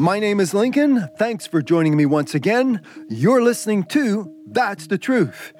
My name is Lincoln. Thanks for joining me once again. You're listening to That's the Truth.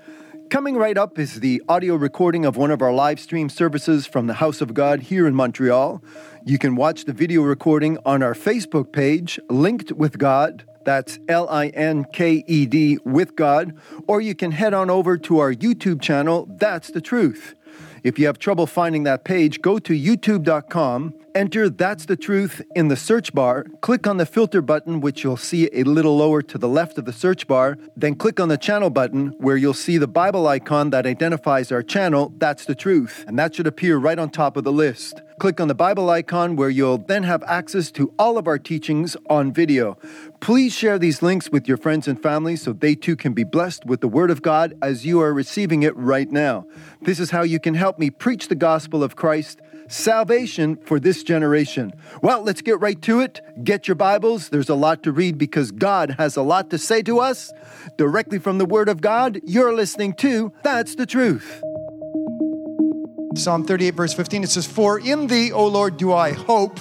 Coming right up is the audio recording of one of our live stream services from the House of God here in Montreal. You can watch the video recording on our Facebook page, Linked with God. That's L I N K E D with God. Or you can head on over to our YouTube channel, That's the Truth. If you have trouble finding that page, go to youtube.com, enter That's the Truth in the search bar, click on the filter button, which you'll see a little lower to the left of the search bar, then click on the channel button, where you'll see the Bible icon that identifies our channel, That's the Truth, and that should appear right on top of the list. Click on the Bible icon where you'll then have access to all of our teachings on video. Please share these links with your friends and family so they too can be blessed with the Word of God as you are receiving it right now. This is how you can help me preach the gospel of Christ, salvation for this generation. Well, let's get right to it. Get your Bibles. There's a lot to read because God has a lot to say to us. Directly from the Word of God, you're listening to That's the Truth. Psalm 38, verse 15, it says, For in thee, O Lord, do I hope.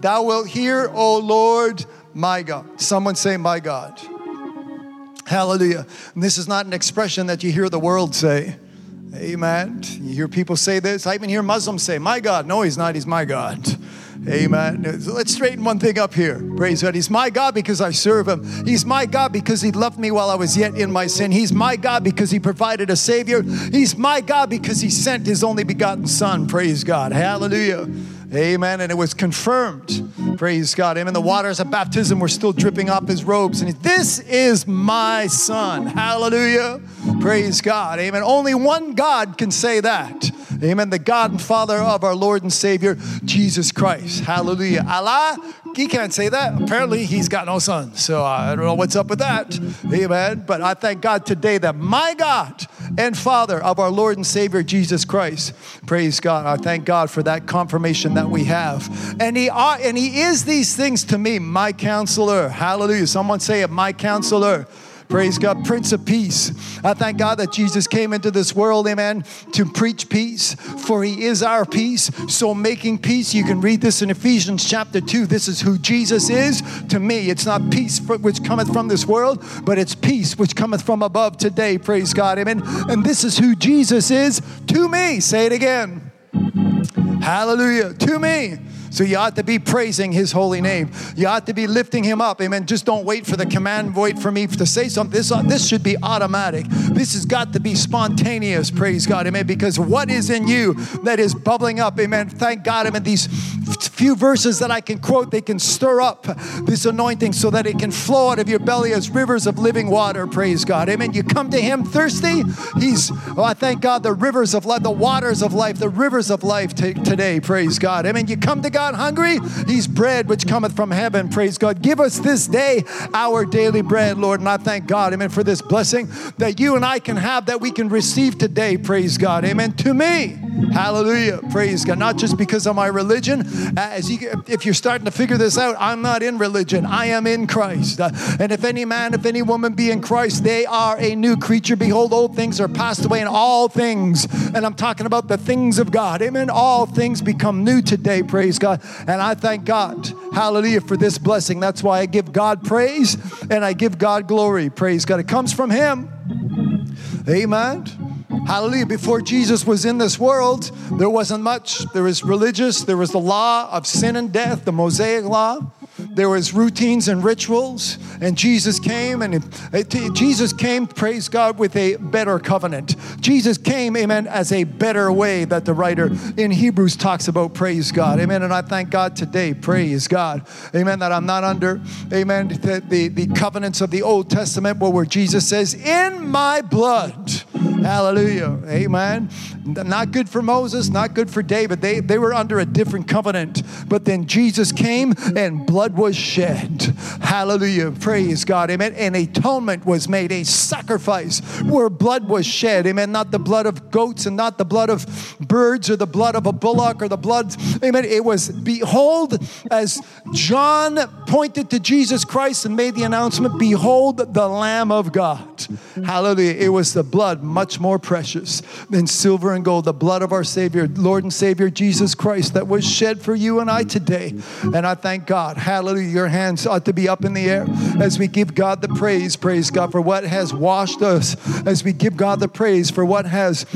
Thou wilt hear, O Lord, my God. Someone say, My God. Hallelujah. And this is not an expression that you hear the world say. Amen. You hear people say this. I even hear Muslims say, My God. No, he's not. He's my God. Amen. Let's straighten one thing up here. Praise God. He's my God because I serve him. He's my God because he loved me while I was yet in my sin. He's my God because he provided a Savior. He's my God because he sent his only begotten Son. Praise God. Hallelujah. Amen. And it was confirmed. Praise God. Amen. The waters of baptism were still dripping off his robes. And this is my son. Hallelujah. Praise God. Amen. Only one God can say that. Amen. The God and Father of our Lord and Savior, Jesus Christ. Hallelujah. Allah, he can't say that. Apparently, he's got no son. So uh, I don't know what's up with that. Amen. But I thank God today that my God and Father of our Lord and Savior, Jesus Christ, praise God. I thank God for that confirmation that we have. And he, are, and he is these things to me, my counselor. Hallelujah. Someone say it, my counselor. Praise God, Prince of Peace. I thank God that Jesus came into this world, amen, to preach peace, for he is our peace. So, making peace, you can read this in Ephesians chapter 2. This is who Jesus is to me. It's not peace which cometh from this world, but it's peace which cometh from above today. Praise God, amen. And this is who Jesus is to me. Say it again. Hallelujah. To me. So you ought to be praising his holy name. You ought to be lifting him up. Amen. Just don't wait for the command, wait for me to say something. This, uh, this should be automatic. This has got to be spontaneous, praise God. Amen. Because what is in you that is bubbling up, amen. Thank God, amen. These few verses that I can quote, they can stir up this anointing so that it can flow out of your belly as rivers of living water, praise God. Amen. You come to him thirsty, he's, oh, I thank God, the rivers of life, the waters of life, the rivers of life t- today, praise God. Amen. You come to God hungry, he's bread which cometh from heaven, praise God. Give us this day our daily bread, Lord. And I thank God, amen, for this blessing that you and I can have, that we can receive today, praise God. Amen. To me, hallelujah, praise God. Not just because of my religion, as you, if you're starting to figure this out, I'm not in religion. I am in Christ. Uh, and if any man, if any woman be in Christ, they are a new creature. Behold, old things are passed away, and all things, and I'm talking about the things of God. Amen. All things become new today. Praise God. And I thank God, hallelujah, for this blessing. That's why I give God praise and I give God glory. Praise God. It comes from Him. Amen. Hallelujah. Before Jesus was in this world, there wasn't much. There was religious, there was the law of sin and death, the Mosaic law. There was routines and rituals, and Jesus came, and it, Jesus came, praise God, with a better covenant. Jesus came, amen, as a better way that the writer in Hebrews talks about, praise God, amen. And I thank God today, praise God, amen, that I'm not under, amen, the, the, the covenants of the Old Testament where Jesus says, In my blood, hallelujah, amen. Not good for Moses, not good for David. They, they were under a different covenant, but then Jesus came and blood was shed. Hallelujah. Praise God. Amen. An atonement was made, a sacrifice where blood was shed. Amen. Not the blood of goats and not the blood of birds or the blood of a bullock or the blood. Amen. It was, behold, as John pointed to Jesus Christ and made the announcement, behold the Lamb of God. Hallelujah. It was the blood much more precious than silver and gold, the blood of our Savior, Lord and Savior Jesus Christ, that was shed for you and I today. And I thank God. Hallelujah. Your hands ought to be up in the air as we give God the praise. Praise God for what has washed us, as we give God the praise for what has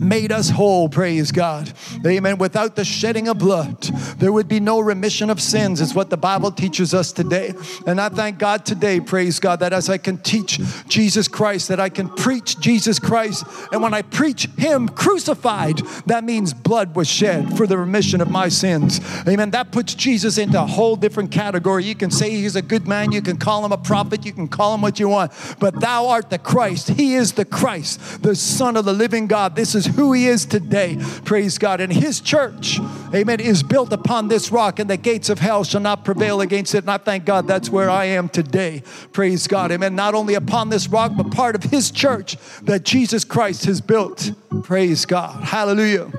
made us whole, praise God. Amen. Without the shedding of blood, there would be no remission of sins, is what the Bible teaches us today. And I thank God today, praise God, that as I can teach Jesus Christ, that I can preach Jesus Christ. And when I preach Him crucified, that means blood was shed for the remission of my sins. Amen. That puts Jesus into a whole different category. You can say He's a good man, you can call Him a prophet, you can call Him what you want, but thou art the Christ. He is the Christ, the Son of the living God. This is who He is today. Praise God. And His church, amen, is built upon this rock, and the gates of hell shall not prevail against it. And I thank God that's where I am today. Praise God. Amen. Not only upon this rock, but part of His church that Jesus Christ has built. Praise God. Hallelujah.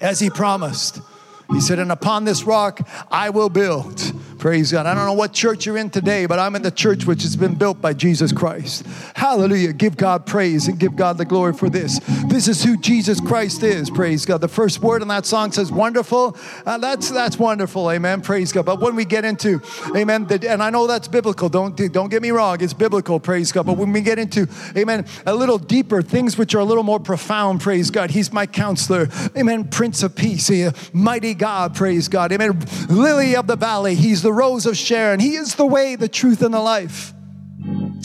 As He promised. He said, And upon this rock I will build. Praise God. I don't know what church you're in today, but I'm in the church which has been built by Jesus Christ. Hallelujah. Give God praise and give God the glory for this. This is who Jesus Christ is. Praise God. The first word in that song says wonderful. Uh, that's that's wonderful. Amen. Praise God. But when we get into, amen, the, and I know that's biblical. Don't, don't get me wrong. It's biblical. Praise God. But when we get into, amen, a little deeper, things which are a little more profound, praise God. He's my counselor. Amen. Prince of Peace. He, mighty God. Praise God. Amen. Lily of the valley. He's the the rose of Sharon. He is the way, the truth, and the life.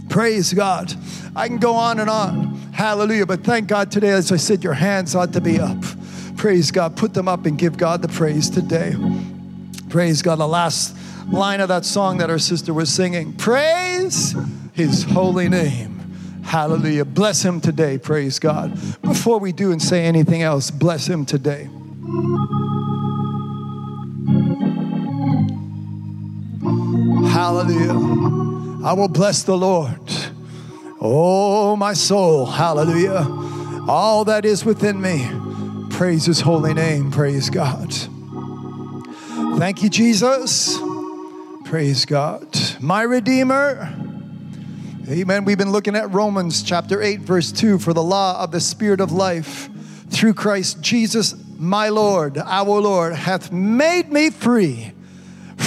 Praise God. I can go on and on. Hallelujah. But thank God today, as I said, your hands ought to be up. Praise God. Put them up and give God the praise today. Praise God. The last line of that song that our sister was singing Praise his holy name. Hallelujah. Bless him today. Praise God. Before we do and say anything else, bless him today. Hallelujah. I will bless the Lord. Oh, my soul. Hallelujah. All that is within me. Praise his holy name. Praise God. Thank you, Jesus. Praise God. My Redeemer. Amen. We've been looking at Romans chapter 8, verse 2 for the law of the Spirit of life through Christ Jesus, my Lord, our Lord, hath made me free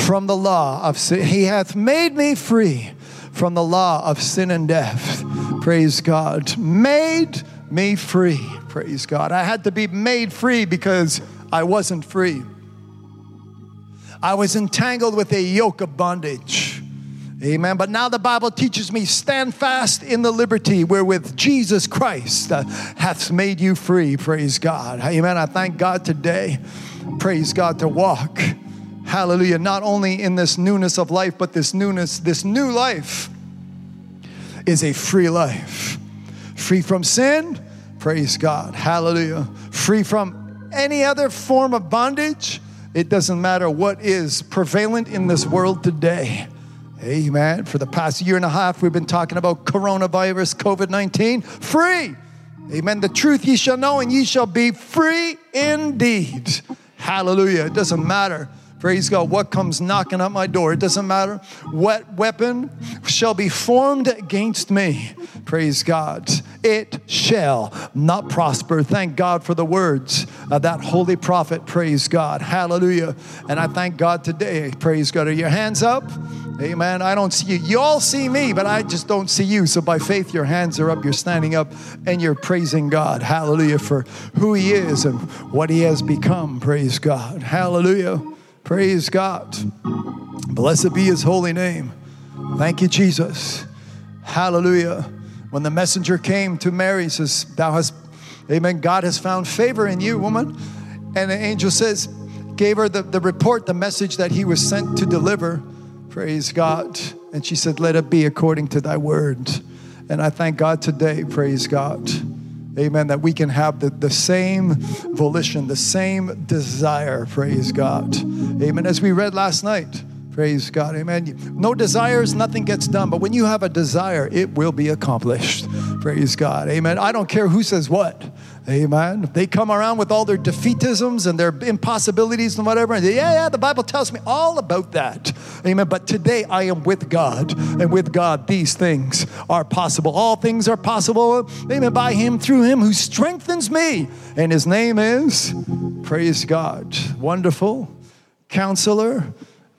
from the law of sin. He hath made me free from the law of sin and death. Praise God. Made me free. Praise God. I had to be made free because I wasn't free. I was entangled with a yoke of bondage. Amen. But now the Bible teaches me stand fast in the liberty wherewith Jesus Christ uh, hath made you free. Praise God. Amen. I thank God today. Praise God to walk Hallelujah. Not only in this newness of life, but this newness, this new life is a free life. Free from sin, praise God. Hallelujah. Free from any other form of bondage. It doesn't matter what is prevalent in this world today. Amen. For the past year and a half, we've been talking about coronavirus, COVID 19. Free. Amen. The truth ye shall know, and ye shall be free indeed. Hallelujah. It doesn't matter Praise God. What comes knocking at my door? It doesn't matter. What weapon shall be formed against me? Praise God. It shall not prosper. Thank God for the words of that holy prophet. Praise God. Hallelujah. And I thank God today. Praise God. Are your hands up? Amen. I don't see you. You all see me, but I just don't see you. So by faith, your hands are up. You're standing up and you're praising God. Hallelujah for who He is and what He has become. Praise God. Hallelujah. Praise God. Blessed be his holy name. Thank you, Jesus. Hallelujah. When the messenger came to Mary, says, Thou hast, Amen, God has found favor in you, woman. And the angel says, gave her the, the report, the message that he was sent to deliver. Praise God. And she said, Let it be according to thy word. And I thank God today, praise God amen, that we can have the, the same volition, the same desire, praise God. Amen. As we read last night, praise God, amen. No desires, nothing gets done, but when you have a desire, it will be accomplished, praise God, amen. I don't care who says what, Amen. They come around with all their defeatisms and their impossibilities and whatever. And they, yeah, yeah, the Bible tells me all about that. Amen. But today I am with God, and with God these things are possible. All things are possible. Amen. By Him, through Him who strengthens me. And His name is, praise God, wonderful counselor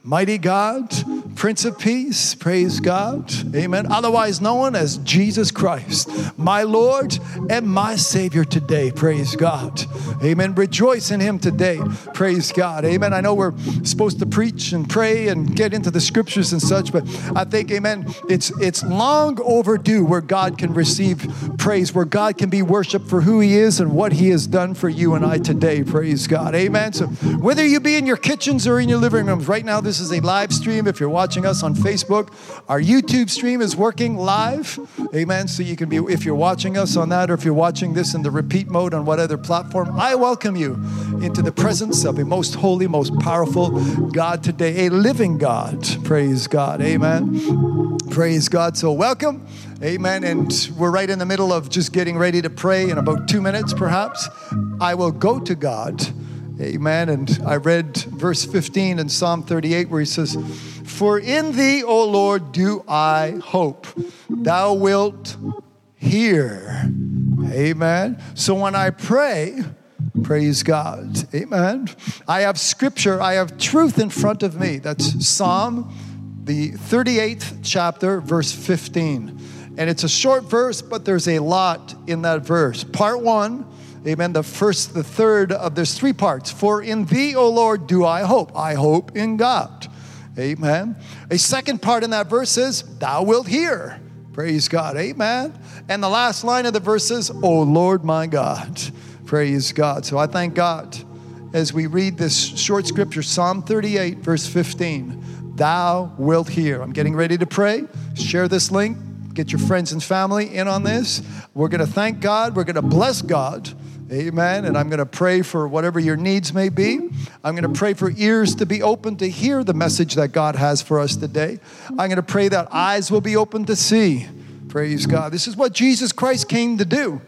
Mighty God, Prince of Peace, praise God, amen. Otherwise known as Jesus Christ, my Lord and my Savior today, praise God, amen. Rejoice in Him today, praise God, amen. I know we're supposed to preach and pray and get into the scriptures and such, but I think, amen, it's, it's long overdue where God can receive praise, where God can be worshiped for who He is and what He has done for you and I today, praise God, amen. So whether you be in your kitchens or in your living rooms, right now, this is a live stream. If you're watching us on Facebook, our YouTube stream is working live. Amen. So you can be, if you're watching us on that, or if you're watching this in the repeat mode on what other platform, I welcome you into the presence of a most holy, most powerful God today, a living God. Praise God. Amen. Praise God. So welcome. Amen. And we're right in the middle of just getting ready to pray in about two minutes, perhaps. I will go to God Amen. And I read verse 15 in Psalm 38 where he says, For in thee, O Lord, do I hope. Thou wilt hear. Amen. So when I pray, praise God. Amen. I have scripture, I have truth in front of me. That's Psalm, the 38th chapter, verse 15. And it's a short verse, but there's a lot in that verse. Part one, Amen. The first, the third of there's three parts. For in thee, O Lord, do I hope. I hope in God. Amen. A second part in that verse is, Thou wilt hear. Praise God. Amen. And the last line of the verse is, O Lord my God. Praise God. So I thank God as we read this short scripture, Psalm 38, verse 15. Thou wilt hear. I'm getting ready to pray. Share this link. Get your friends and family in on this. We're going to thank God. We're going to bless God Amen. And I'm going to pray for whatever your needs may be. I'm going to pray for ears to be open to hear the message that God has for us today. I'm going to pray that eyes will be open to see. Praise God. This is what Jesus Christ came to do.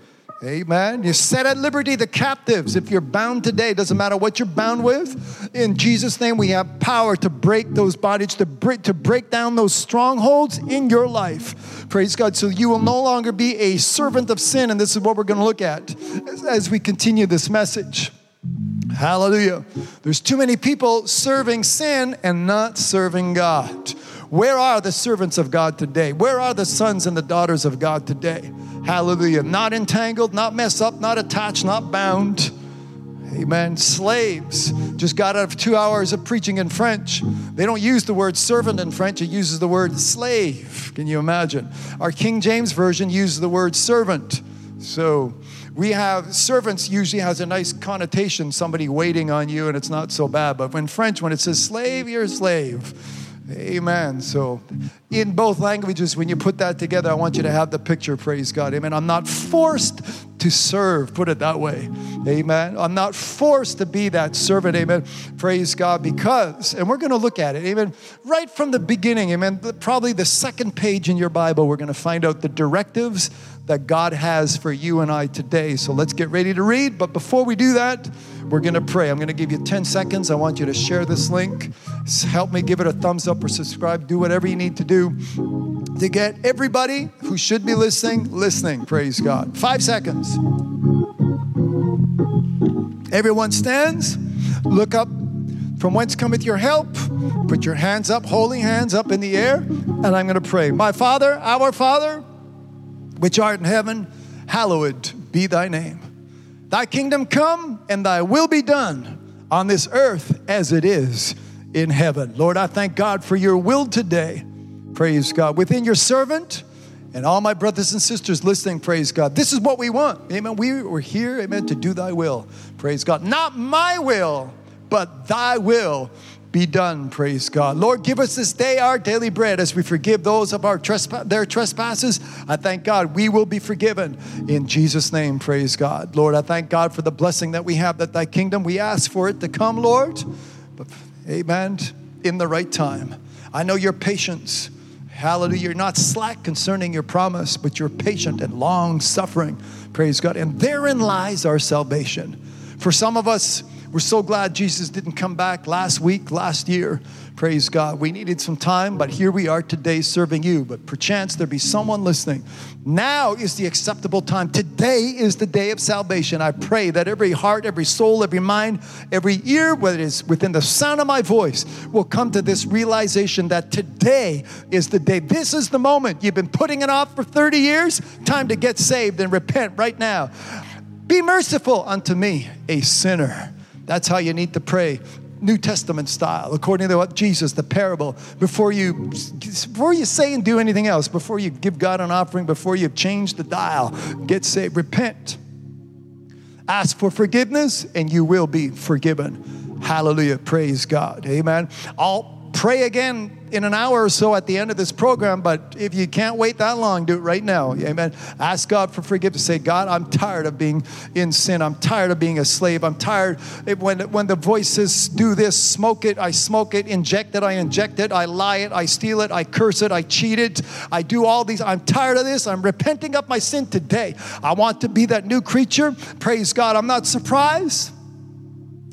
Amen. You set at liberty the captives. If you're bound today, doesn't matter what you're bound with. In Jesus' name, we have power to break those bodies, to break, to break down those strongholds in your life. Praise God. So you will no longer be a servant of sin. And this is what we're going to look at as, as we continue this message. Hallelujah. There's too many people serving sin and not serving God. Where are the servants of God today? Where are the sons and the daughters of God today? Hallelujah. Not entangled, not messed up, not attached, not bound. Amen. Slaves just got out of two hours of preaching in French. They don't use the word servant in French, it uses the word slave. Can you imagine? Our King James Version uses the word servant. So we have servants usually has a nice connotation, somebody waiting on you, and it's not so bad. But when French, when it says slave, you're a slave. Amen. So, in both languages, when you put that together, I want you to have the picture, praise God. Amen. I'm not forced to serve, put it that way. Amen. I'm not forced to be that servant. Amen. Praise God. Because, and we're going to look at it. Amen. Right from the beginning. Amen. Probably the second page in your Bible, we're going to find out the directives that God has for you and I today. So let's get ready to read. But before we do that, we're going to pray. I'm going to give you 10 seconds. I want you to share this link. Help me give it a thumbs up or subscribe. Do whatever you need to do to get everybody who should be listening, listening. Praise God. Five seconds. Everyone stands. Look up from whence cometh your help. Put your hands up, holy hands up in the air, and I'm going to pray. My Father, our Father, which art in heaven, hallowed be thy name. Thy kingdom come and thy will be done on this earth as it is in heaven. Lord, I thank God for your will today. Praise God. Within your servant and all my brothers and sisters listening, praise God. This is what we want. Amen. We were here, amen, to do thy will. Praise God. Not my will, but thy will be done. Praise God. Lord, give us this day our daily bread as we forgive those of our trespass, their trespasses. I thank God we will be forgiven in Jesus' name. Praise God. Lord, I thank God for the blessing that we have that thy kingdom. We ask for it to come, Lord. But, amen. In the right time. I know your patience. Hallelujah. You're not slack concerning your promise, but you're patient and long suffering. Praise God. And therein lies our salvation. For some of us, we're so glad Jesus didn't come back last week, last year. Praise God. We needed some time, but here we are today serving you. But perchance there be someone listening. Now is the acceptable time. Today is the day of salvation. I pray that every heart, every soul, every mind, every ear, whether it is within the sound of my voice, will come to this realization that today is the day. This is the moment. You've been putting it off for 30 years. Time to get saved and repent right now. Be merciful unto me, a sinner. That's how you need to pray. New Testament style, according to what Jesus, the parable, before you before you say and do anything else, before you give God an offering, before you change the dial, get saved, repent. Ask for forgiveness and you will be forgiven. Hallelujah. Praise God. Amen. I'll pray again in an hour or so at the end of this program, but if you can't wait that long, do it right now. Amen. Ask God for forgiveness. Say, God, I'm tired of being in sin. I'm tired of being a slave. I'm tired when, when the voices do this, smoke it, I smoke it, inject it, I inject it, I lie it, I steal it, I curse it, I cheat it, I do all these. I'm tired of this. I'm repenting of my sin today. I want to be that new creature. Praise God. I'm not surprised.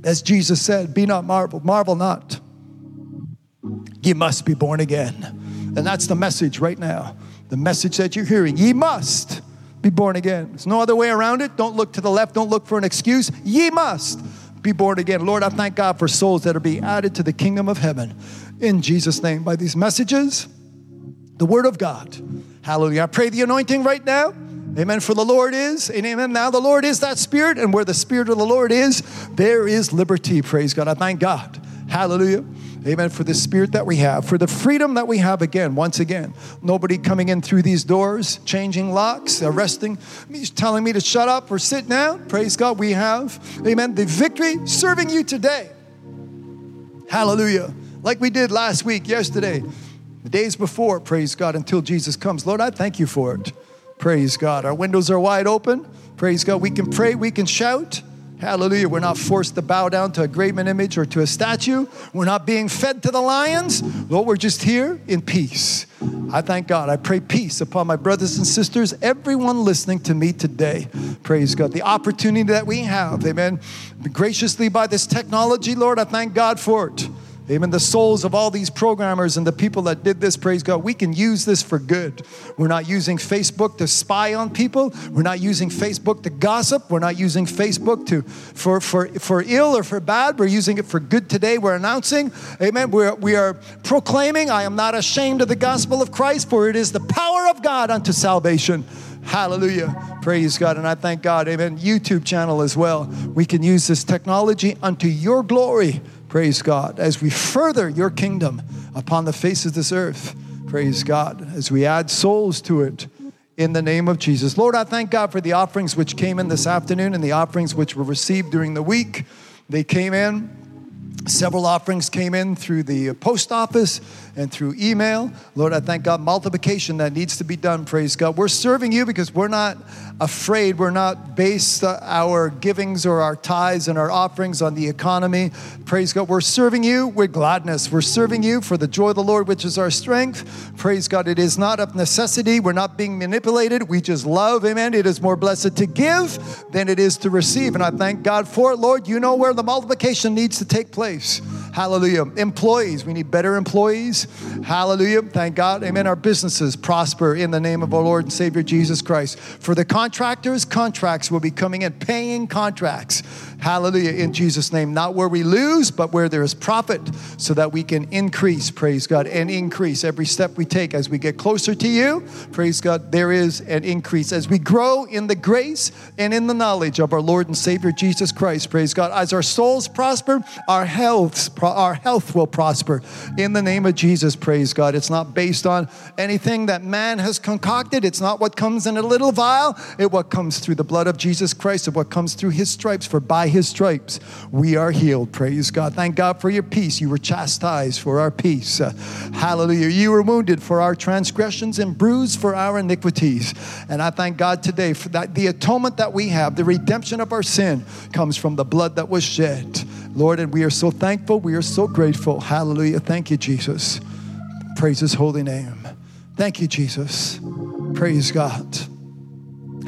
As Jesus said, be not marvel, marvel not Ye must be born again. And that's the message right now. The message that you're hearing. Ye must be born again. There's no other way around it. Don't look to the left. Don't look for an excuse. Ye must be born again. Lord, I thank God for souls that are being added to the kingdom of heaven in Jesus' name by these messages, the word of God. Hallelujah. I pray the anointing right now. Amen. For the Lord is, and amen. Now the Lord is that Spirit, and where the Spirit of the Lord is, there is liberty. Praise God. I thank God. Hallelujah. Amen. For the spirit that we have, for the freedom that we have again, once again. Nobody coming in through these doors, changing locks, arresting me, telling me to shut up or sit down. Praise God. We have, amen, the victory serving you today. Hallelujah. Like we did last week, yesterday, the days before, praise God, until Jesus comes. Lord, I thank you for it. Praise God. Our windows are wide open. Praise God. We can pray, we can shout. Hallelujah. We're not forced to bow down to a graven image or to a statue. We're not being fed to the lions. Lord, we're just here in peace. I thank God. I pray peace upon my brothers and sisters, everyone listening to me today. Praise God. The opportunity that we have, amen. Graciously by this technology, Lord, I thank God for it. Amen. The souls of all these programmers and the people that did this, praise God, we can use this for good. We're not using Facebook to spy on people. We're not using Facebook to gossip. We're not using Facebook to for for for ill or for bad. We're using it for good today. We're announcing, Amen. We're we are proclaiming, I am not ashamed of the gospel of Christ, for it is the power of God unto salvation. Hallelujah. Praise God. And I thank God. Amen. YouTube channel as well. We can use this technology unto your glory. Praise God. As we further your kingdom upon the face of this earth, praise God. As we add souls to it in the name of Jesus. Lord, I thank God for the offerings which came in this afternoon and the offerings which were received during the week. They came in. Several offerings came in through the post office and through email. Lord, I thank God, multiplication that needs to be done. Praise God. We're serving you because we're not afraid. We're not based uh, our givings or our tithes and our offerings on the economy. Praise God. We're serving you with gladness. We're serving you for the joy of the Lord, which is our strength. Praise God. It is not of necessity. We're not being manipulated. We just love. Amen. It is more blessed to give than it is to receive. And I thank God for it, Lord. You know where the multiplication needs to take place. Hallelujah. Employees, we need better employees. Hallelujah. Thank God. Amen. Our businesses prosper in the name of our Lord and Savior Jesus Christ. For the contractors, contracts will be coming in, paying contracts. Hallelujah. In Jesus' name. Not where we lose, but where there is profit so that we can increase, praise God, and increase every step we take as we get closer to you. Praise God. There is an increase as we grow in the grace and in the knowledge of our Lord and Savior Jesus Christ. Praise God. As our souls prosper, our health, our health will prosper in the name of Jesus. Praise God. It's not based on anything that man has concocted. It's not what comes in a little vial. It what comes through the blood of Jesus Christ. It what comes through His stripes. For by his stripes we are healed. Praise God. Thank God for your peace. You were chastised for our peace. Uh, hallelujah. You were wounded for our transgressions and bruised for our iniquities. And I thank God today for that the atonement that we have, the redemption of our sin comes from the blood that was shed. Lord, and we are so thankful. We are so grateful. Hallelujah. Thank you, Jesus. Praise his holy name. Thank you, Jesus. Praise God.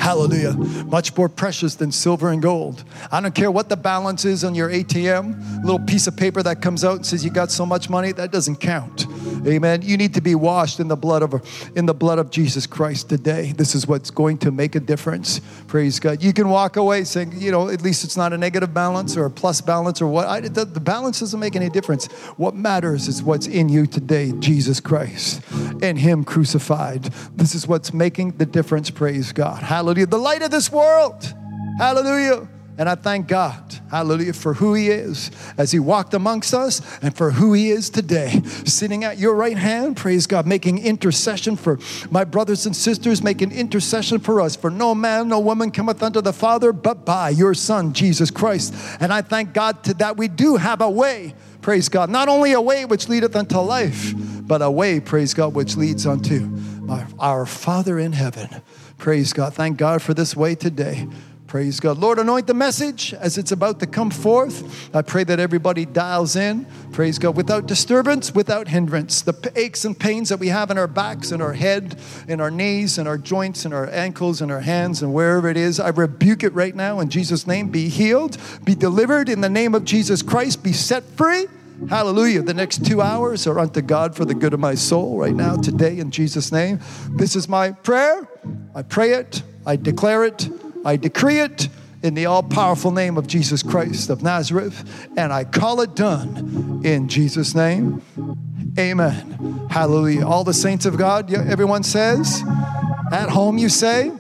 Hallelujah. Much more precious than silver and gold. I don't care what the balance is on your ATM, little piece of paper that comes out and says you got so much money, that doesn't count. Amen. You need to be washed in the blood of in the blood of Jesus Christ today. This is what's going to make a difference. Praise God. You can walk away saying, you know, at least it's not a negative balance or a plus balance or what. I, the, the balance doesn't make any difference. What matters is what's in you today, Jesus Christ and Him crucified. This is what's making the difference. Praise God. Hallelujah. The light of this world. Hallelujah. And I thank God, hallelujah, for who He is as He walked amongst us and for who He is today. Sitting at your right hand, praise God, making intercession for my brothers and sisters, making intercession for us. For no man, no woman cometh unto the Father but by your Son, Jesus Christ. And I thank God to that we do have a way, praise God, not only a way which leadeth unto life, but a way, praise God, which leads unto our, our Father in heaven. Praise God. Thank God for this way today. Praise God. Lord, anoint the message as it's about to come forth. I pray that everybody dials in. Praise God. Without disturbance, without hindrance. The aches and pains that we have in our backs, in our head, in our knees, in our joints, in our ankles, in our hands, and wherever it is, I rebuke it right now in Jesus' name. Be healed, be delivered in the name of Jesus Christ, be set free. Hallelujah. The next two hours are unto God for the good of my soul right now, today, in Jesus' name. This is my prayer. I pray it, I declare it. I decree it in the all powerful name of Jesus Christ of Nazareth, and I call it done in Jesus' name. Amen. Hallelujah. All the saints of God, everyone says, at home you say,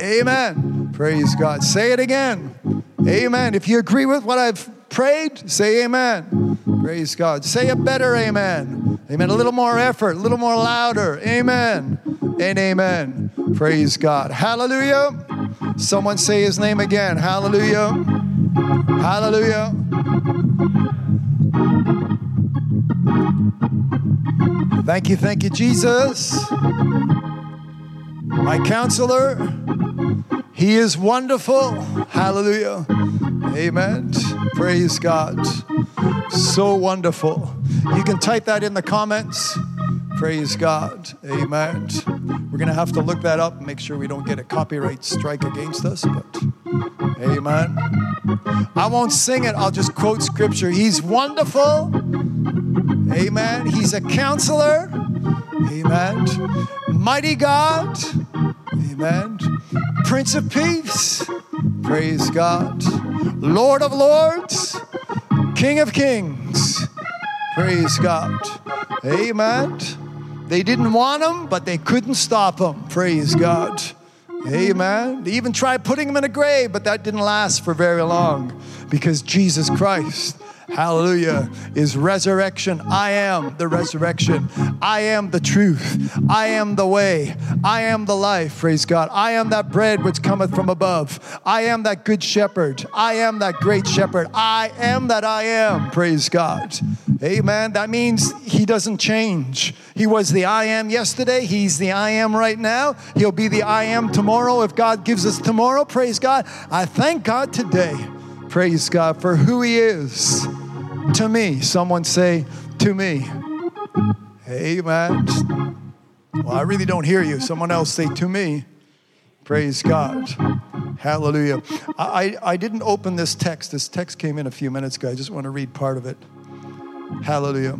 Amen. Praise God. Say it again. Amen. If you agree with what I've prayed, say amen. Praise God. Say a better amen. Amen. A little more effort, a little more louder. Amen. And amen. Praise God. Hallelujah. Someone say his name again. Hallelujah. Hallelujah. Thank you, thank you, Jesus. My counselor, he is wonderful. Hallelujah. Amen. Praise God. So wonderful. You can type that in the comments. Praise God. Amen. We're going to have to look that up and make sure we don't get a copyright strike against us, but amen. I won't sing it, I'll just quote scripture. He's wonderful. Amen. He's a counselor. Amen. Mighty God. Amen. Prince of Peace. Praise God. Lord of Lords. King of Kings. Praise God. Amen. They didn't want him, but they couldn't stop him. Praise God. Amen. They even tried putting him in a grave, but that didn't last for very long because Jesus Christ hallelujah, is resurrection. I am the resurrection. I am the truth. I am the way. I am the life, praise God. I am that bread which cometh from above. I am that good shepherd. I am that great shepherd. I am that I am, praise God. Amen. That means he doesn't change. He was the I am yesterday. He's the I am right now. He'll be the I am tomorrow if God gives us tomorrow. Praise God. I thank God today Praise God for who He is to me. Someone say, to me. Amen. Well, I really don't hear you. Someone else say, to me. Praise God. Hallelujah. I, I didn't open this text. This text came in a few minutes ago. I just want to read part of it. Hallelujah.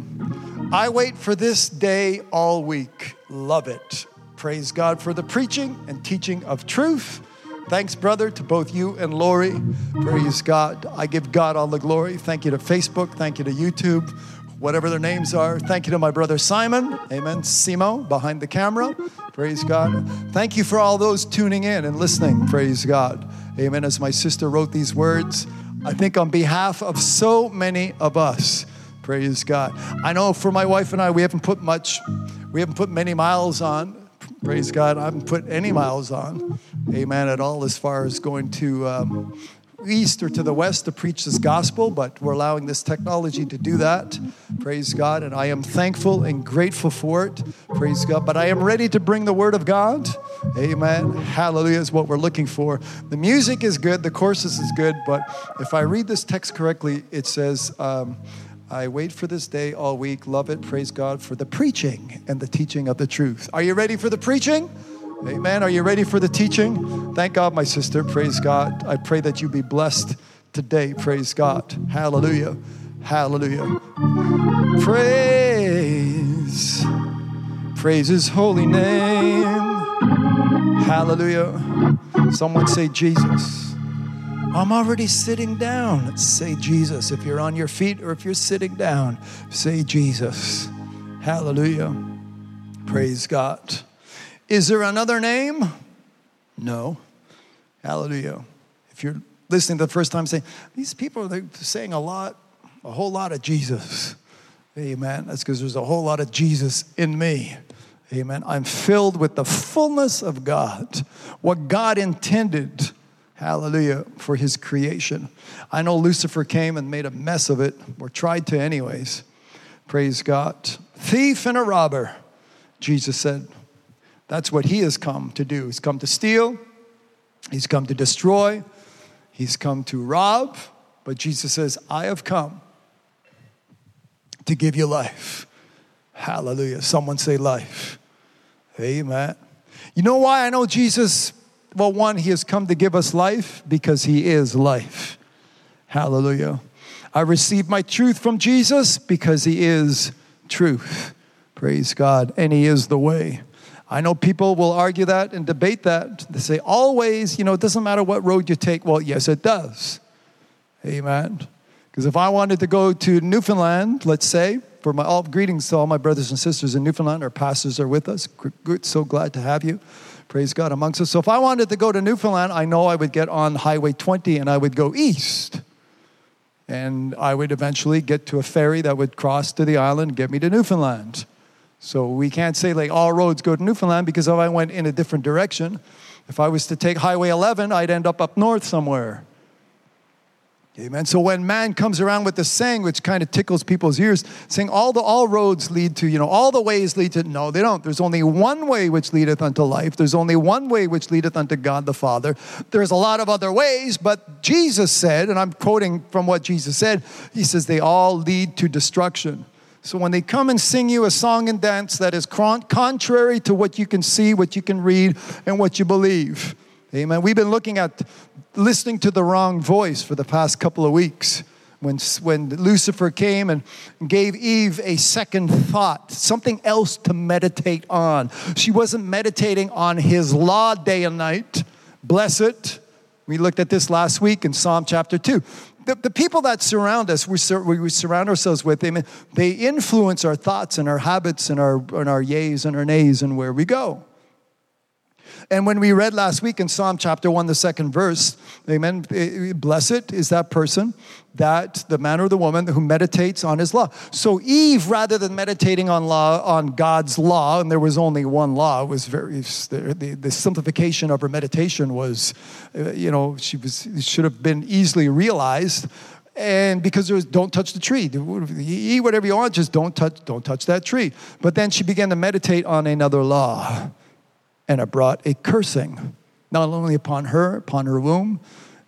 I wait for this day all week. Love it. Praise God for the preaching and teaching of truth. Thanks, brother, to both you and Lori. Praise God. I give God all the glory. Thank you to Facebook. Thank you to YouTube, whatever their names are. Thank you to my brother Simon. Amen. Simo behind the camera. Praise God. Thank you for all those tuning in and listening. Praise God. Amen. As my sister wrote these words, I think on behalf of so many of us. Praise God. I know for my wife and I, we haven't put much, we haven't put many miles on Praise God. I haven't put any miles on, amen, at all as far as going to um, east or to the west to preach this gospel, but we're allowing this technology to do that. Praise God. And I am thankful and grateful for it. Praise God. But I am ready to bring the word of God. Amen. Hallelujah is what we're looking for. The music is good, the courses is good, but if I read this text correctly, it says, um, I wait for this day all week. Love it. Praise God for the preaching and the teaching of the truth. Are you ready for the preaching? Amen. Are you ready for the teaching? Thank God, my sister. Praise God. I pray that you be blessed today. Praise God. Hallelujah. Hallelujah. Praise. Praise his holy name. Hallelujah. Someone say Jesus. I'm already sitting down. Say Jesus. If you're on your feet or if you're sitting down, say Jesus. Hallelujah. Praise God. Is there another name? No. Hallelujah. If you're listening the first time, saying, These people are saying a lot, a whole lot of Jesus. Amen. That's because there's a whole lot of Jesus in me. Amen. I'm filled with the fullness of God, what God intended, hallelujah, for his creation. I know Lucifer came and made a mess of it, or tried to, anyways. Praise God. Thief and a robber, Jesus said. That's what he has come to do. He's come to steal, he's come to destroy, he's come to rob. But Jesus says, I have come to give you life. Hallelujah. Someone say life. Amen. You know why I know Jesus? Well, one, he has come to give us life because he is life. Hallelujah. I received my truth from Jesus because he is truth. Praise God. And he is the way. I know people will argue that and debate that. They say, always, you know, it doesn't matter what road you take. Well, yes, it does. Amen. Because if I wanted to go to Newfoundland, let's say, for my all greetings to all my brothers and sisters in Newfoundland, our pastors are with us. Good, so glad to have you. Praise God amongst us. So if I wanted to go to Newfoundland, I know I would get on Highway 20 and I would go east. And I would eventually get to a ferry that would cross to the island and get me to Newfoundland. So we can't say like all roads go to Newfoundland because if I went in a different direction, if I was to take Highway 11, I'd end up up north somewhere. Amen. So when man comes around with the saying, which kind of tickles people's ears, saying all the all roads lead to, you know, all the ways lead to no, they don't. There's only one way which leadeth unto life. There's only one way which leadeth unto God the Father. There's a lot of other ways, but Jesus said, and I'm quoting from what Jesus said, he says they all lead to destruction. So when they come and sing you a song and dance that is contrary to what you can see, what you can read, and what you believe. Amen. We've been looking at listening to the wrong voice for the past couple of weeks. When, when Lucifer came and gave Eve a second thought, something else to meditate on. She wasn't meditating on his law day and night. Bless it. We looked at this last week in Psalm chapter 2. The, the people that surround us, we, sur- we surround ourselves with, they, they influence our thoughts and our habits and our, and our yays and our nays and where we go. And when we read last week in Psalm chapter 1, the second verse, amen, eh, blessed is that person, that the man or the woman who meditates on his law. So Eve, rather than meditating on law, on God's law, and there was only one law, was very, the, the simplification of her meditation was, eh, you know, she was, should have been easily realized. And because there was don't touch the tree. Eat whatever you want just don't touch don't touch that tree. But then she began to meditate on another law and it brought a cursing, not only upon her, upon her womb.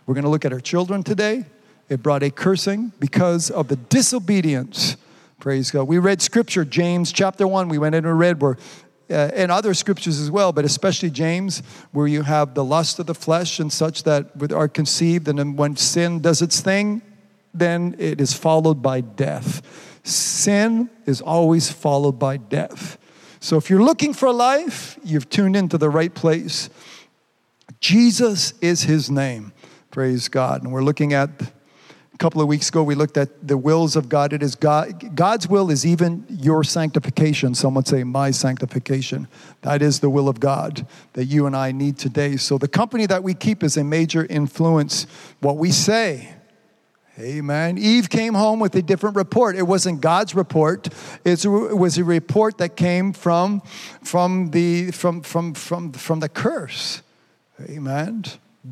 We're going to look at her children today. It brought a cursing because of the disobedience. Praise God. We read scripture, James chapter 1. We went in and read where, uh, and other scriptures as well, but especially James, where you have the lust of the flesh and such that are conceived, and then when sin does its thing, then it is followed by death. Sin is always followed by death. So if you're looking for life, you've tuned into the right place. Jesus is his name. Praise God. And we're looking at a couple of weeks ago we looked at the wills of God. It is God God's will is even your sanctification. Someone say my sanctification. That is the will of God that you and I need today. So the company that we keep is a major influence what we say Amen. Eve came home with a different report. It wasn't God's report. It was a report that came from, from, the, from, from, from, from the curse. Amen.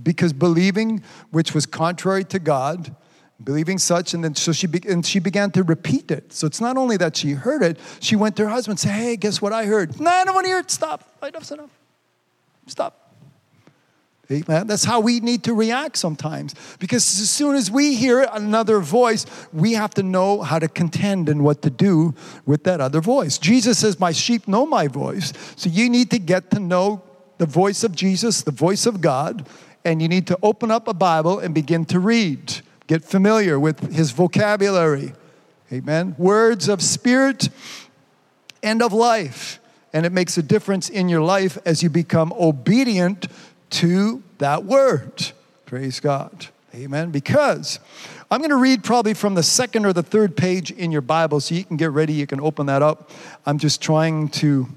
Because believing, which was contrary to God, believing such, and then so she, be, and she began to repeat it. So it's not only that she heard it, she went to her husband and said, Hey, guess what I heard? No, I don't want to hear it. Stop. Enough's enough. Stop. Amen. That's how we need to react sometimes. Because as soon as we hear another voice, we have to know how to contend and what to do with that other voice. Jesus says, My sheep know my voice. So you need to get to know the voice of Jesus, the voice of God, and you need to open up a Bible and begin to read. Get familiar with his vocabulary. Amen. Words of spirit and of life. And it makes a difference in your life as you become obedient to that word. Praise God. Amen. Because I'm going to read probably from the second or the third page in your Bible so you can get ready. You can open that up. I'm just trying to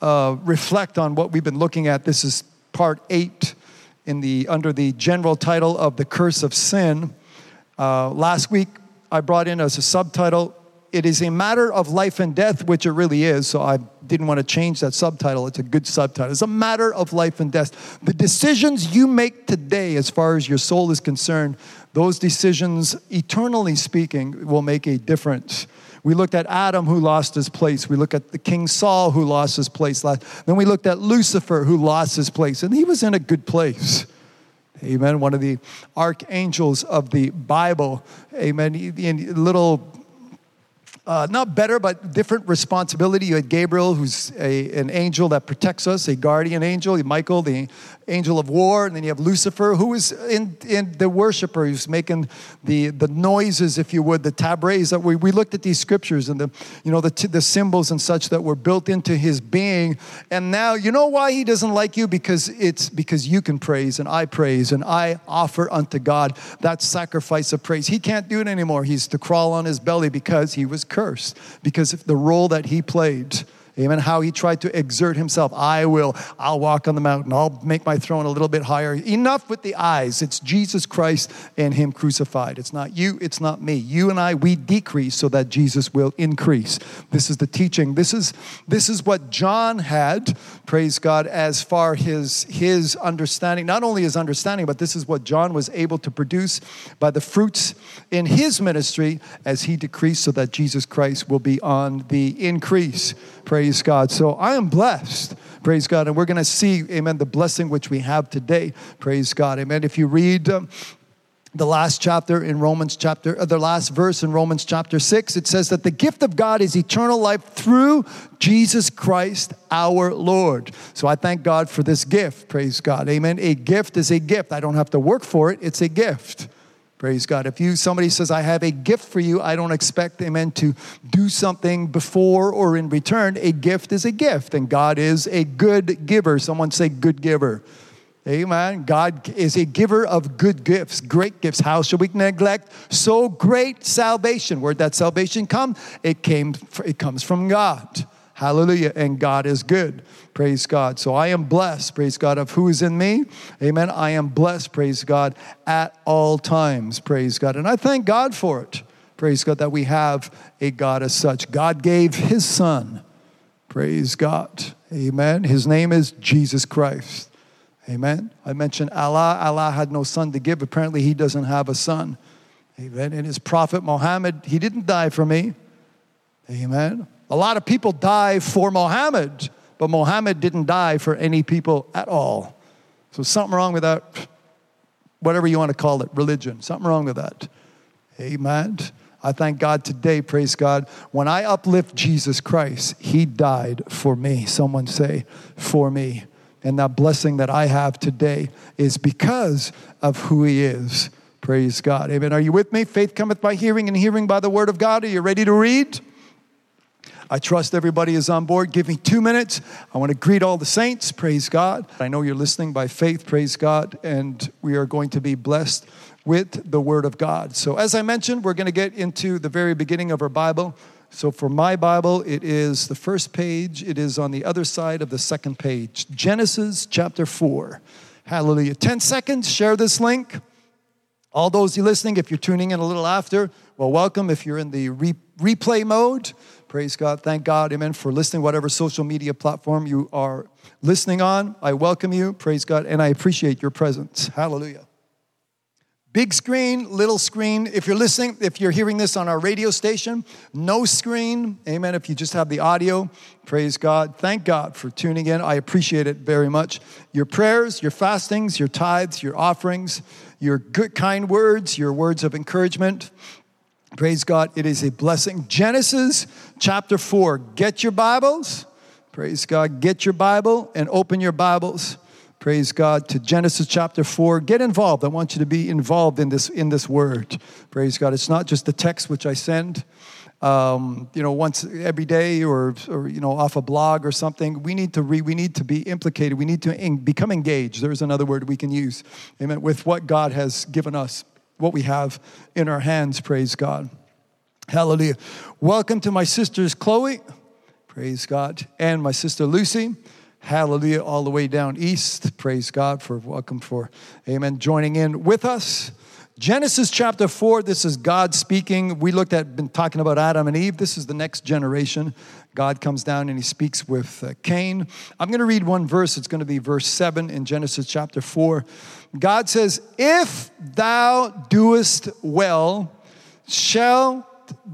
uh, reflect on what we've been looking at. This is part eight in the, under the general title of The Curse of Sin. Uh, last week, I brought in as a subtitle, It is a Matter of Life and Death, which it really is. So I didn't want to change that subtitle. It's a good subtitle. It's a matter of life and death. The decisions you make today, as far as your soul is concerned, those decisions, eternally speaking, will make a difference. We looked at Adam who lost his place. We looked at the King Saul who lost his place. Then we looked at Lucifer who lost his place, and he was in a good place. Amen. One of the archangels of the Bible. Amen. Little uh, not better, but different responsibility. You had Gabriel, who's a, an angel that protects us, a guardian angel. Michael, the angel of war. And then you have Lucifer, who is in, in the worshiper, who's making the, the noises, if you would, the tabrets. That we, we looked at these scriptures and the, you know, the, the symbols and such that were built into his being. And now, you know why he doesn't like you? Because it's because you can praise and I praise and I offer unto God that sacrifice of praise. He can't do it anymore. He's to crawl on his belly because he was cursed, because of the role that he played. Amen. How he tried to exert himself. I will, I'll walk on the mountain. I'll make my throne a little bit higher. Enough with the eyes. It's Jesus Christ and him crucified. It's not you, it's not me. You and I, we decrease so that Jesus will increase. This is the teaching. This is this is what John had, praise God, as far his his understanding, not only his understanding, but this is what John was able to produce by the fruits in his ministry as he decreased so that Jesus Christ will be on the increase. Praise God. So I am blessed. Praise God. And we're going to see, amen, the blessing which we have today. Praise God. Amen. If you read um, the last chapter in Romans chapter, uh, the last verse in Romans chapter 6, it says that the gift of God is eternal life through Jesus Christ our Lord. So I thank God for this gift. Praise God. Amen. A gift is a gift. I don't have to work for it, it's a gift. Praise God. If you somebody says, I have a gift for you, I don't expect amen to do something before or in return. A gift is a gift, and God is a good giver. Someone say good giver. Amen. God is a giver of good gifts, great gifts. How should we neglect so great salvation? Where'd that salvation come? It came. It comes from God. Hallelujah. And God is good. Praise God. So I am blessed, praise God, of who is in me. Amen. I am blessed, praise God, at all times. Praise God. And I thank God for it. Praise God that we have a God as such. God gave his son. Praise God. Amen. His name is Jesus Christ. Amen. I mentioned Allah. Allah had no son to give. Apparently, he doesn't have a son. Amen. And his prophet Muhammad, he didn't die for me. Amen. A lot of people die for Mohammed, but Mohammed didn't die for any people at all. So, something wrong with that, whatever you want to call it, religion. Something wrong with that. Amen. I thank God today, praise God. When I uplift Jesus Christ, He died for me. Someone say, for me. And that blessing that I have today is because of who He is. Praise God. Amen. Are you with me? Faith cometh by hearing, and hearing by the word of God. Are you ready to read? I trust everybody is on board. Give me two minutes. I want to greet all the saints. Praise God. I know you're listening by faith. Praise God. And we are going to be blessed with the Word of God. So, as I mentioned, we're going to get into the very beginning of our Bible. So, for my Bible, it is the first page, it is on the other side of the second page Genesis chapter 4. Hallelujah. 10 seconds, share this link. All those you listening, if you're tuning in a little after, well, welcome. If you're in the re- replay mode, Praise God. Thank God, amen, for listening, whatever social media platform you are listening on. I welcome you. Praise God. And I appreciate your presence. Hallelujah. Big screen, little screen. If you're listening, if you're hearing this on our radio station, no screen. Amen. If you just have the audio, praise God. Thank God for tuning in. I appreciate it very much. Your prayers, your fastings, your tithes, your offerings, your good, kind words, your words of encouragement. Praise God. It is a blessing. Genesis chapter 4. Get your Bibles. Praise God. Get your Bible and open your Bibles. Praise God to Genesis chapter 4. Get involved. I want you to be involved in this in this word. Praise God. It's not just the text which I send um, you know, once every day or, or, you know, off a blog or something. We need to read, we need to be implicated. We need to become engaged. There's another word we can use, amen, with what God has given us, what we have in our hands, praise God. Hallelujah. Welcome to my sisters, Chloe, praise God, and my sister, Lucy. Hallelujah, all the way down east. Praise God for welcome for, amen, joining in with us. Genesis chapter 4, this is God speaking. We looked at, been talking about Adam and Eve. This is the next generation. God comes down and he speaks with uh, Cain. I'm going to read one verse. It's going to be verse 7 in Genesis chapter 4. God says, If thou doest well, shalt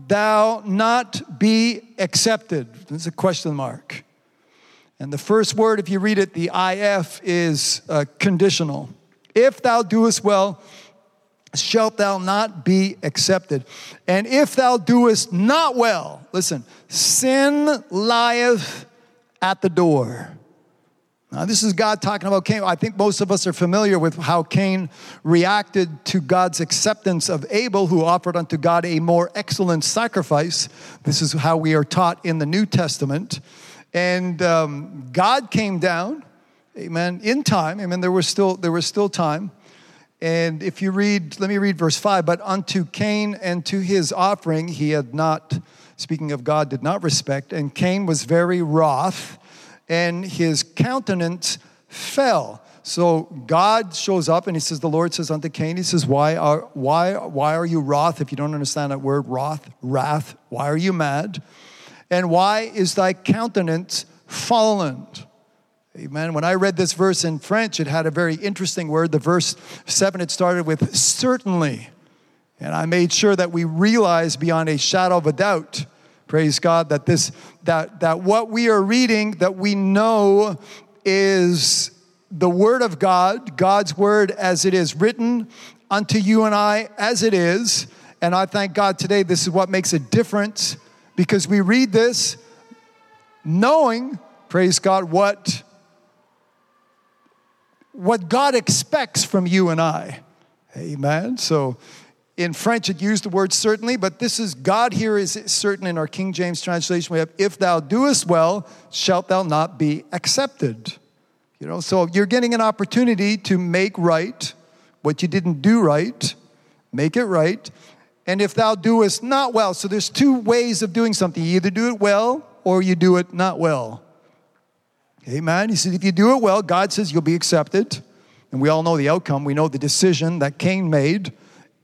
thou not be accepted? There's a question mark. And the first word, if you read it, the IF, is uh, conditional. If thou doest well, shalt thou not be accepted. And if thou doest not well, listen, sin lieth at the door. Now, this is God talking about Cain. I think most of us are familiar with how Cain reacted to God's acceptance of Abel, who offered unto God a more excellent sacrifice. This is how we are taught in the New Testament. And um, God came down, amen, in time. Amen. There was still, there was still time and if you read, let me read verse 5 but unto Cain and to his offering he had not, speaking of God, did not respect. And Cain was very wroth, and his countenance fell. So God shows up and he says, The Lord says unto Cain, He says, Why are, why, why are you wroth? If you don't understand that word, wroth, wrath, why are you mad? And why is thy countenance fallen? Amen. When I read this verse in French, it had a very interesting word. The verse 7, it started with certainly. And I made sure that we realize beyond a shadow of a doubt, praise God, that this that that what we are reading, that we know is the word of God, God's word as it is written unto you and I as it is. And I thank God today this is what makes a difference because we read this knowing, praise God, what what God expects from you and I. Amen. So in French, it used the word certainly, but this is God here is certain in our King James translation. We have, if thou doest well, shalt thou not be accepted. You know, so you're getting an opportunity to make right what you didn't do right, make it right. And if thou doest not well, so there's two ways of doing something. You either do it well or you do it not well. Amen. He said, if you do it well, God says you'll be accepted. And we all know the outcome. We know the decision that Cain made.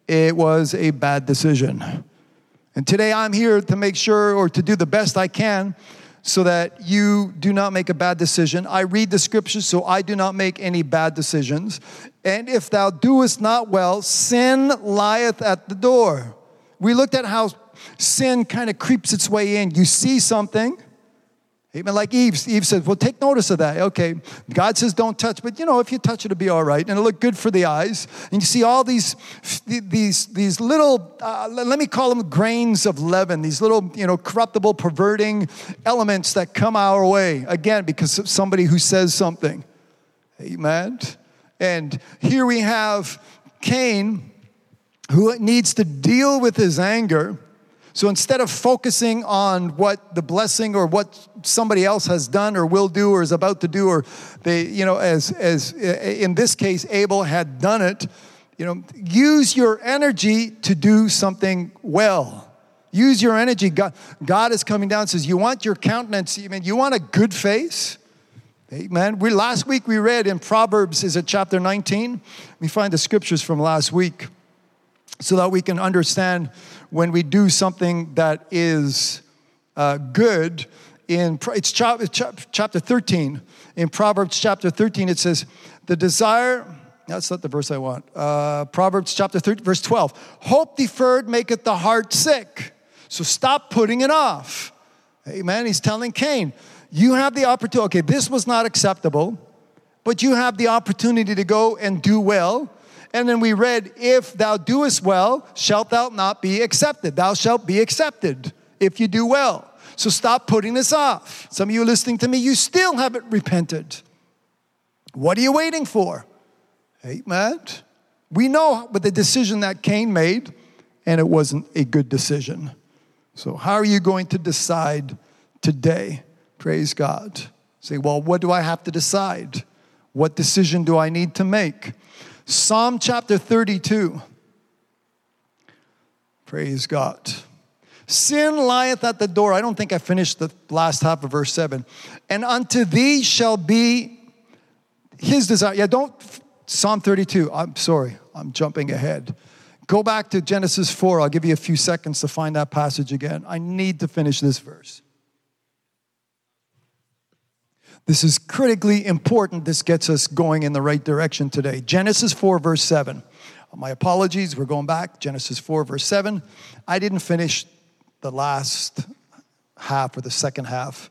It was a bad decision. And today I'm here to make sure or to do the best I can so that you do not make a bad decision. I read the scriptures so I do not make any bad decisions. And if thou doest not well, sin lieth at the door. We looked at how sin kind of creeps its way in. You see something, Amen. Like Eve, Eve says, well, take notice of that. Okay. God says don't touch, but you know, if you touch it, it'll be all right. And it'll look good for the eyes. And you see all these, these, these little, uh, let me call them grains of leaven, these little, you know, corruptible, perverting elements that come our way. Again, because of somebody who says something. Amen. And here we have Cain who needs to deal with his anger so instead of focusing on what the blessing or what somebody else has done or will do or is about to do, or they, you know, as, as in this case, Abel had done it, you know, use your energy to do something well. Use your energy. God, God is coming down says, You want your countenance, I mean, you want a good face? Amen. We, last week we read in Proverbs, is it chapter 19? Let me find the scriptures from last week so that we can understand when we do something that is uh, good. In it's chapter 13 in Proverbs chapter 13, it says, "The desire That's not the verse I want. Uh, Proverbs chapter 30, verse 12. Hope deferred maketh the heart sick. So stop putting it off. Amen. He's telling Cain, you have the opportunity. Okay, this was not acceptable, but you have the opportunity to go and do well. And then we read, If thou doest well, shalt thou not be accepted. Thou shalt be accepted if you do well. So stop putting this off. Some of you listening to me, you still haven't repented. What are you waiting for? Amen. We know what the decision that Cain made, and it wasn't a good decision. So, how are you going to decide today? Praise God. Say, well, what do I have to decide? What decision do I need to make? Psalm chapter 32. Praise God. Sin lieth at the door. I don't think I finished the last half of verse 7. And unto thee shall be his desire. Yeah, don't, Psalm 32. I'm sorry, I'm jumping ahead. Go back to Genesis 4. I'll give you a few seconds to find that passage again. I need to finish this verse. This is critically important. This gets us going in the right direction today. Genesis 4, verse 7. My apologies, we're going back. Genesis 4, verse 7. I didn't finish the last half or the second half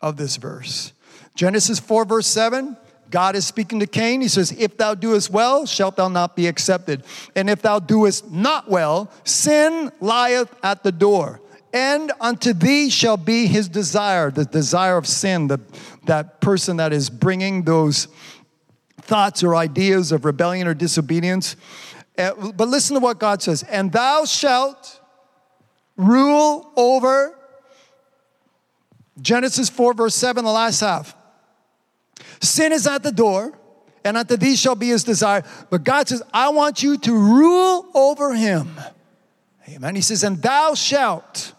of this verse. Genesis 4, verse 7, God is speaking to Cain. He says, If thou doest well, shalt thou not be accepted. And if thou doest not well, sin lieth at the door. And unto thee shall be his desire, the desire of sin, the, that person that is bringing those thoughts or ideas of rebellion or disobedience. Uh, but listen to what God says, and thou shalt rule over Genesis 4, verse 7, the last half. Sin is at the door, and unto thee shall be his desire. But God says, I want you to rule over him. Amen. He says, and thou shalt.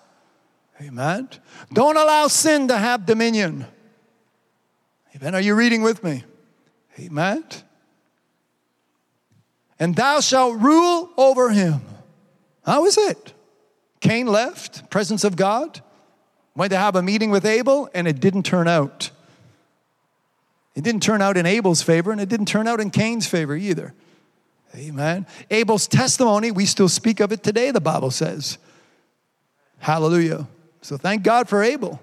Amen. Don't allow sin to have dominion. Amen. Are you reading with me? Amen. And thou shalt rule over him. How is it? Cain left, presence of God, went to have a meeting with Abel, and it didn't turn out. It didn't turn out in Abel's favor, and it didn't turn out in Cain's favor either. Amen. Abel's testimony, we still speak of it today, the Bible says. Hallelujah. So thank God for Abel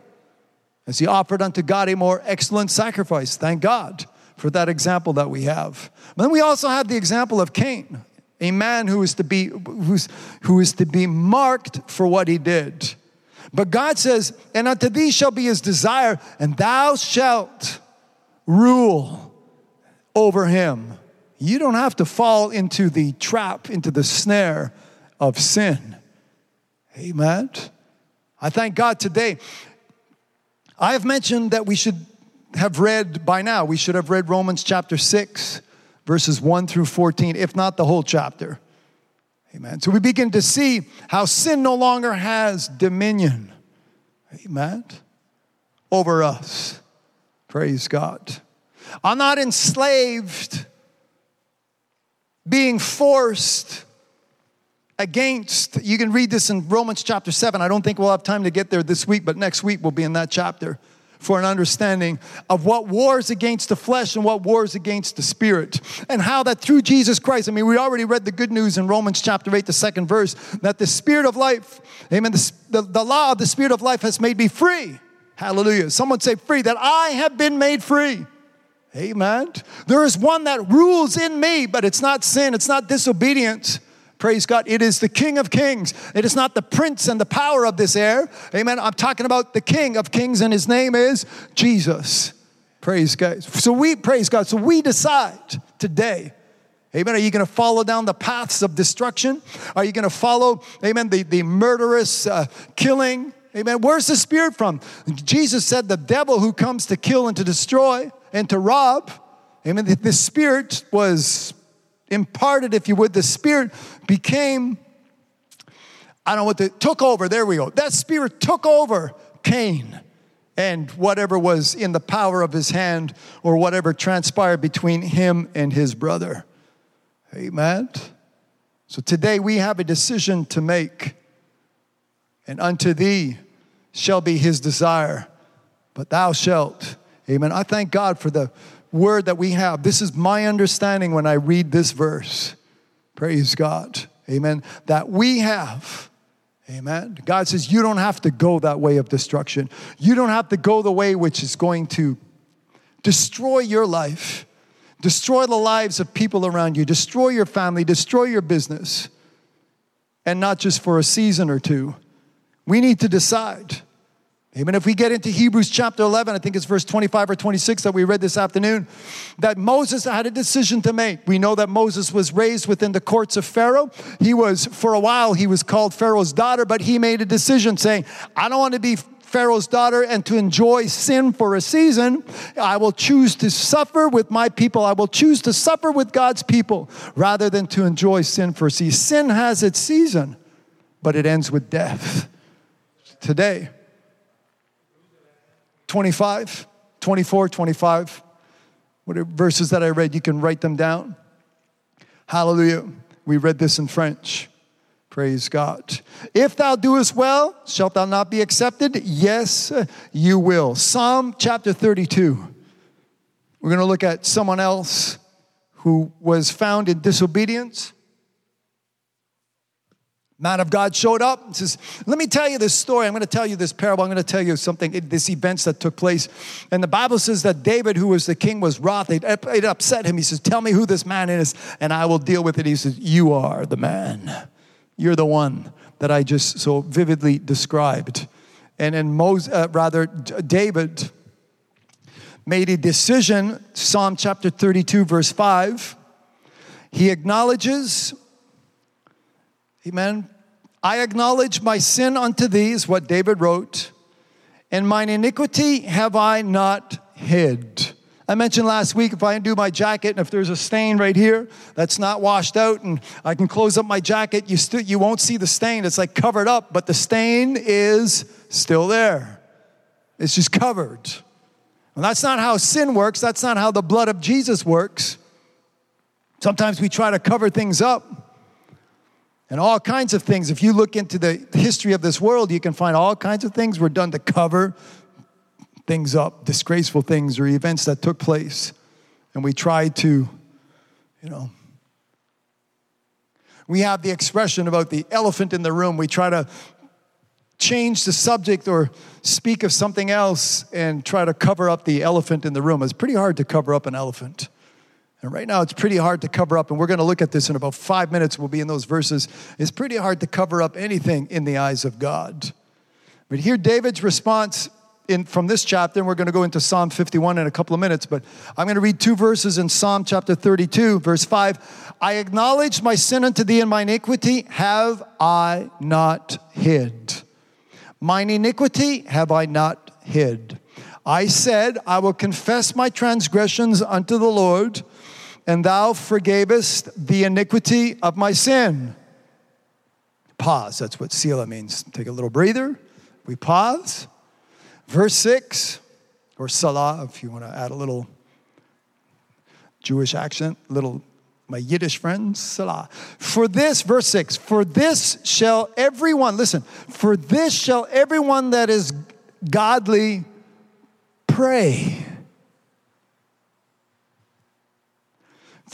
as he offered unto God a more excellent sacrifice. Thank God for that example that we have. But then we also have the example of Cain a man who is to be who's, who is to be marked for what he did. But God says, "And unto thee shall be his desire, and thou shalt rule over him." You don't have to fall into the trap, into the snare of sin. Amen. I thank God today. I have mentioned that we should have read by now, we should have read Romans chapter 6 verses 1 through 14, if not the whole chapter. Amen. So we begin to see how sin no longer has dominion. Amen. Over us. Praise God. I'm not enslaved, being forced against. You can read this in Romans chapter 7. I don't think we'll have time to get there this week, but next week we'll be in that chapter for an understanding of what wars against the flesh and what wars against the spirit. And how that through Jesus Christ, I mean, we already read the good news in Romans chapter 8, the second verse, that the spirit of life, amen, the, the, the law of the spirit of life has made me free. Hallelujah. Someone say free, that I have been made free. Amen. There is one that rules in me, but it's not sin, it's not disobedience. Praise God. It is the King of Kings. It is not the prince and the power of this air. Amen. I'm talking about the King of Kings, and his name is Jesus. Praise God. So we praise God. So we decide today. Amen. Are you going to follow down the paths of destruction? Are you going to follow, amen, the, the murderous uh, killing? Amen. Where's the spirit from? Jesus said the devil who comes to kill and to destroy and to rob. Amen. The, the spirit was imparted, if you would, the Spirit became, I don't know what the, took over, there we go. That Spirit took over Cain and whatever was in the power of his hand or whatever transpired between him and his brother. Amen. So today we have a decision to make, and unto thee shall be his desire, but thou shalt. Amen. I thank God for the word that we have. This is my understanding when I read this verse. Praise God. Amen. That we have. Amen. God says, You don't have to go that way of destruction. You don't have to go the way which is going to destroy your life, destroy the lives of people around you, destroy your family, destroy your business, and not just for a season or two. We need to decide. Amen. If we get into Hebrews chapter 11, I think it's verse 25 or 26 that we read this afternoon, that Moses had a decision to make. We know that Moses was raised within the courts of Pharaoh. He was, for a while, he was called Pharaoh's daughter, but he made a decision saying, I don't want to be Pharaoh's daughter and to enjoy sin for a season. I will choose to suffer with my people. I will choose to suffer with God's people rather than to enjoy sin for a season. Sin has its season, but it ends with death. Today, 25, 24, 25. What are verses that I read? You can write them down. Hallelujah. We read this in French. Praise God. If thou doest well, shalt thou not be accepted? Yes, you will. Psalm chapter 32. We're going to look at someone else who was found in disobedience Man of God showed up and says, Let me tell you this story. I'm going to tell you this parable. I'm going to tell you something, this events that took place. And the Bible says that David, who was the king, was wroth. It, it upset him. He says, Tell me who this man is, and I will deal with it. He says, You are the man. You're the one that I just so vividly described. And then Moses, uh, rather, David made a decision, Psalm chapter 32, verse 5. He acknowledges Amen. I acknowledge my sin unto thee, is what David wrote, and mine iniquity have I not hid. I mentioned last week if I undo my jacket and if there's a stain right here that's not washed out and I can close up my jacket, you, still you won't see the stain. It's like covered up, but the stain is still there. It's just covered. And that's not how sin works. That's not how the blood of Jesus works. Sometimes we try to cover things up and all kinds of things. If you look into the history of this world, you can find all kinds of things were done to cover things up, disgraceful things or events that took place. And we try to, you know, we have the expression about the elephant in the room. We try to change the subject or speak of something else and try to cover up the elephant in the room. It's pretty hard to cover up an elephant. And right now, it's pretty hard to cover up, and we're going to look at this in about five minutes. We'll be in those verses. It's pretty hard to cover up anything in the eyes of God. But here, David's response in, from this chapter, and we're going to go into Psalm 51 in a couple of minutes, but I'm going to read two verses in Psalm chapter 32, verse 5. I acknowledge my sin unto thee and my iniquity have I not hid. Mine iniquity have I not hid. I said, I will confess my transgressions unto the Lord and thou forgavest the iniquity of my sin. Pause. That's what Selah means. Take a little breather. We pause. Verse 6, or Salah, if you want to add a little Jewish accent, little my Yiddish friends, Salah. For this, verse 6, for this shall everyone, listen, for this shall everyone that is godly pray.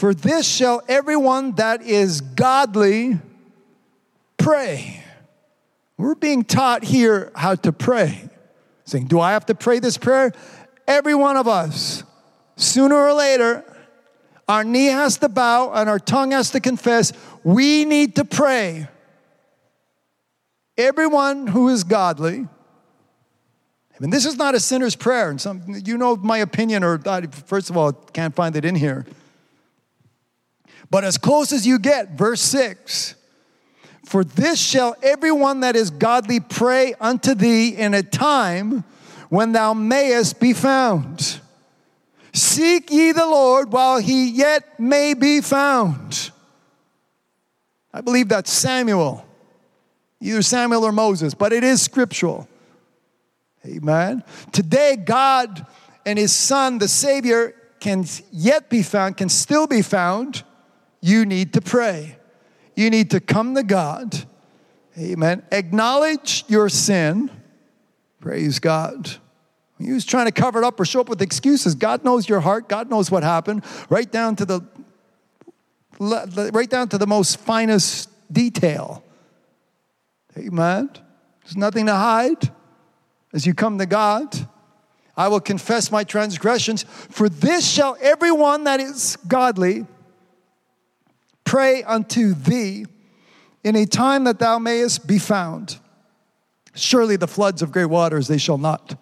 For this shall everyone that is godly pray. We're being taught here how to pray. Saying, Do I have to pray this prayer? Every one of us, sooner or later, our knee has to bow and our tongue has to confess. We need to pray. Everyone who is godly, I mean, this is not a sinner's prayer. And some, you know my opinion, or first of all, can't find it in here. But as close as you get, verse 6 For this shall everyone that is godly pray unto thee in a time when thou mayest be found. Seek ye the Lord while he yet may be found. I believe that's Samuel, either Samuel or Moses, but it is scriptural. Amen. Today, God and his Son, the Savior, can yet be found, can still be found you need to pray. You need to come to God. Amen. Acknowledge your sin. Praise God. He was trying to cover it up or show up with excuses. God knows your heart. God knows what happened, right down to the right down to the most finest detail. Amen. There's nothing to hide as you come to God. I will confess my transgressions, for this shall everyone that is godly pray unto thee in a time that thou mayest be found. Surely the floods of great waters, they shall not,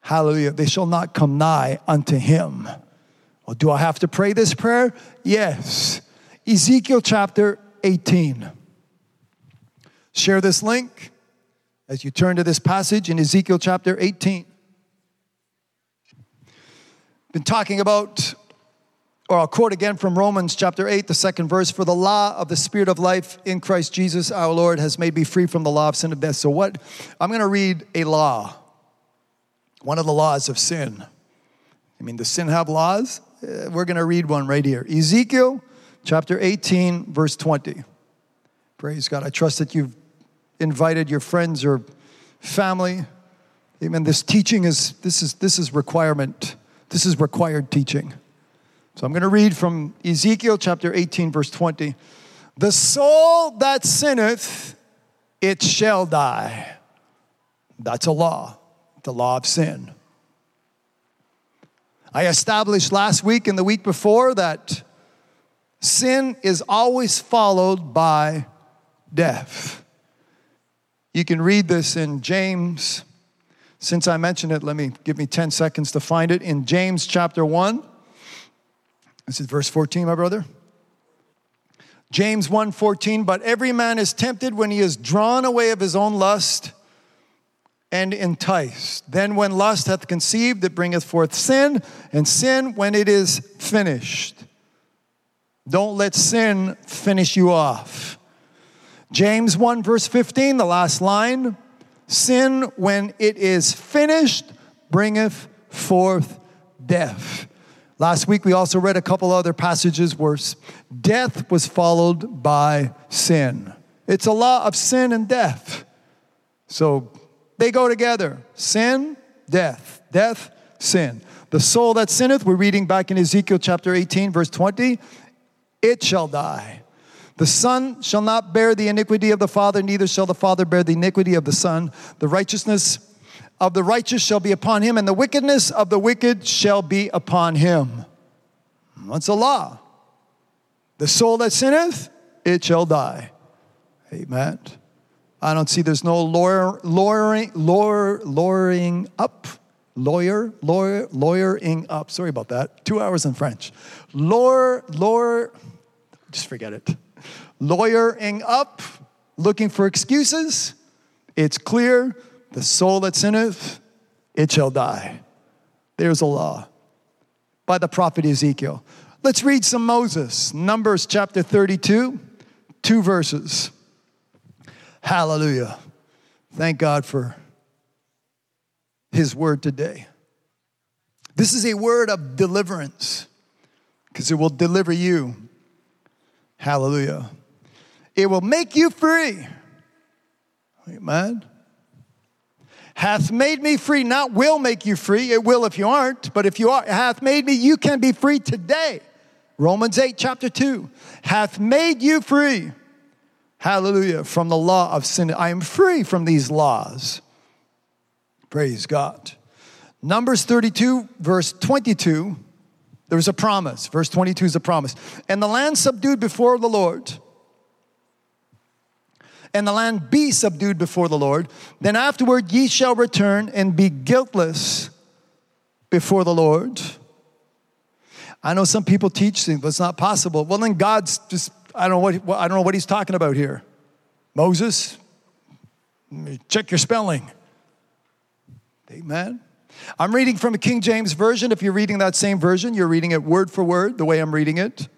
hallelujah, they shall not come nigh unto him. Well, do I have to pray this prayer? Yes. Ezekiel chapter 18. Share this link as you turn to this passage in Ezekiel chapter 18. Been talking about, or I'll quote again from Romans chapter 8, the second verse For the law of the Spirit of life in Christ Jesus our Lord has made me free from the law of sin and death. So, what? I'm going to read a law, one of the laws of sin. I mean, does sin have laws? Uh, we're going to read one right here Ezekiel chapter 18, verse 20. Praise God. I trust that you've invited your friends or family. Amen. This teaching is this is this is requirement. This is required teaching. So I'm going to read from Ezekiel chapter 18 verse 20. The soul that sinneth it shall die. That's a law. The law of sin. I established last week and the week before that sin is always followed by death. You can read this in James. Since I mentioned it, let me give me 10 seconds to find it. In James chapter 1, this is verse 14, my brother. James 1:14, but every man is tempted when he is drawn away of his own lust and enticed. Then when lust hath conceived, it bringeth forth sin, and sin when it is finished. Don't let sin finish you off. James 1, verse 15, the last line Sin, when it is finished, bringeth forth death. Last week, we also read a couple other passages where death was followed by sin. It's a law of sin and death. So they go together sin, death, death, sin. The soul that sinneth, we're reading back in Ezekiel chapter 18, verse 20, it shall die. The Son shall not bear the iniquity of the Father, neither shall the Father bear the iniquity of the Son. The righteousness of the righteous shall be upon him, and the wickedness of the wicked shall be upon him. What's the law? The soul that sinneth, it shall die. Amen. I don't see there's no lawyer, lawyering, lawyer, lawyering up. Lawyer, lawyer, lawyering up. Sorry about that. Two hours in French. Lawyer, lawyer, just forget it lawyering up, looking for excuses, it's clear the soul that sinneth, it shall die. There's a law by the prophet Ezekiel. Let's read some Moses. Numbers chapter 32, two verses. Hallelujah. Thank God for his word today. This is a word of deliverance because it will deliver you. Hallelujah. It will make you free. Amen. Hath made me free, not will make you free. It will if you aren't, but if you are, hath made me, you can be free today. Romans 8, chapter 2. Hath made you free. Hallelujah. From the law of sin. I am free from these laws. Praise God. Numbers 32, verse 22. There was a promise. Verse 22 is a promise. And the land subdued before the Lord and the land be subdued before the Lord. Then afterward ye shall return and be guiltless before the Lord. I know some people teach things, but it's not possible. Well, then God's just, I don't know what, I don't know what he's talking about here. Moses, check your spelling. Amen. I'm reading from a King James Version. If you're reading that same version, you're reading it word for word, the way I'm reading it.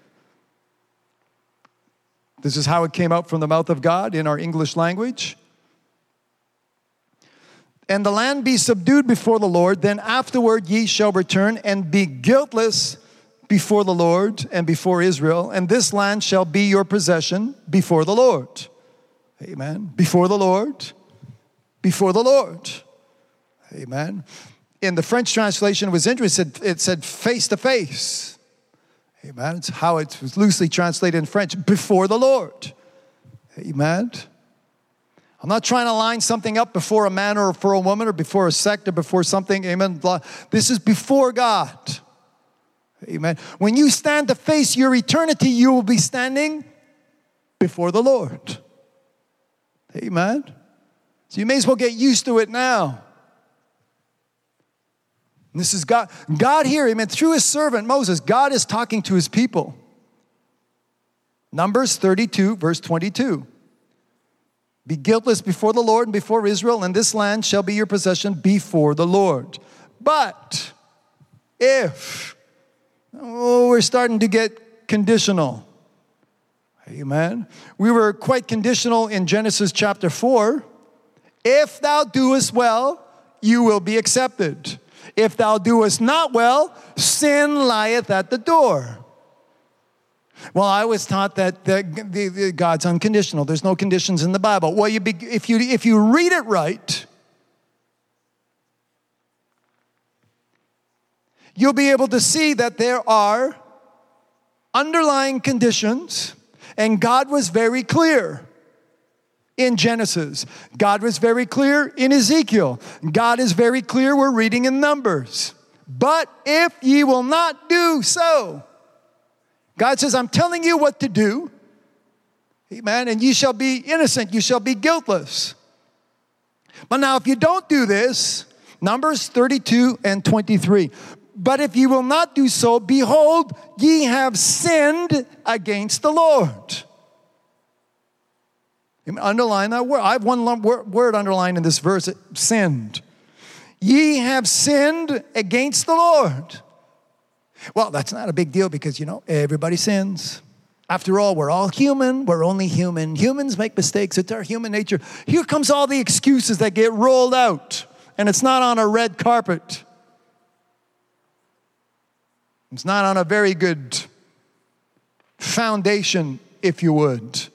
This is how it came out from the mouth of God in our English language. And the land be subdued before the Lord, then afterward ye shall return and be guiltless before the Lord and before Israel, and this land shall be your possession before the Lord. Amen. Before the Lord, before the Lord. Amen. in the French translation, it was interesting. It said face to face. Amen. It's how it was loosely translated in French before the Lord. Amen. I'm not trying to line something up before a man or for a woman or before a sect or before something. Amen. This is before God. Amen. When you stand to face your eternity, you will be standing before the Lord. Amen. So you may as well get used to it now. This is God. God here, amen, through his servant Moses, God is talking to his people. Numbers 32, verse 22. Be guiltless before the Lord and before Israel, and this land shall be your possession before the Lord. But if, oh, we're starting to get conditional. Amen. We were quite conditional in Genesis chapter 4. If thou doest well, you will be accepted. If thou doest not well, sin lieth at the door. Well, I was taught that the, the, God's unconditional. There's no conditions in the Bible. Well, you be, if, you, if you read it right, you'll be able to see that there are underlying conditions, and God was very clear in Genesis. God was very clear in Ezekiel. God is very clear, we're reading in Numbers. But if ye will not do so, God says, I'm telling you what to do. Amen. And you shall be innocent, you shall be guiltless. But now, if you don't do this, Numbers 32 and 23. But if you will not do so, behold, ye have sinned against the Lord. Underline that word. I have one word underlined in this verse sinned. Ye have sinned against the Lord. Well, that's not a big deal because, you know, everybody sins. After all, we're all human. We're only human. Humans make mistakes. It's our human nature. Here comes all the excuses that get rolled out, and it's not on a red carpet. It's not on a very good foundation, if you would.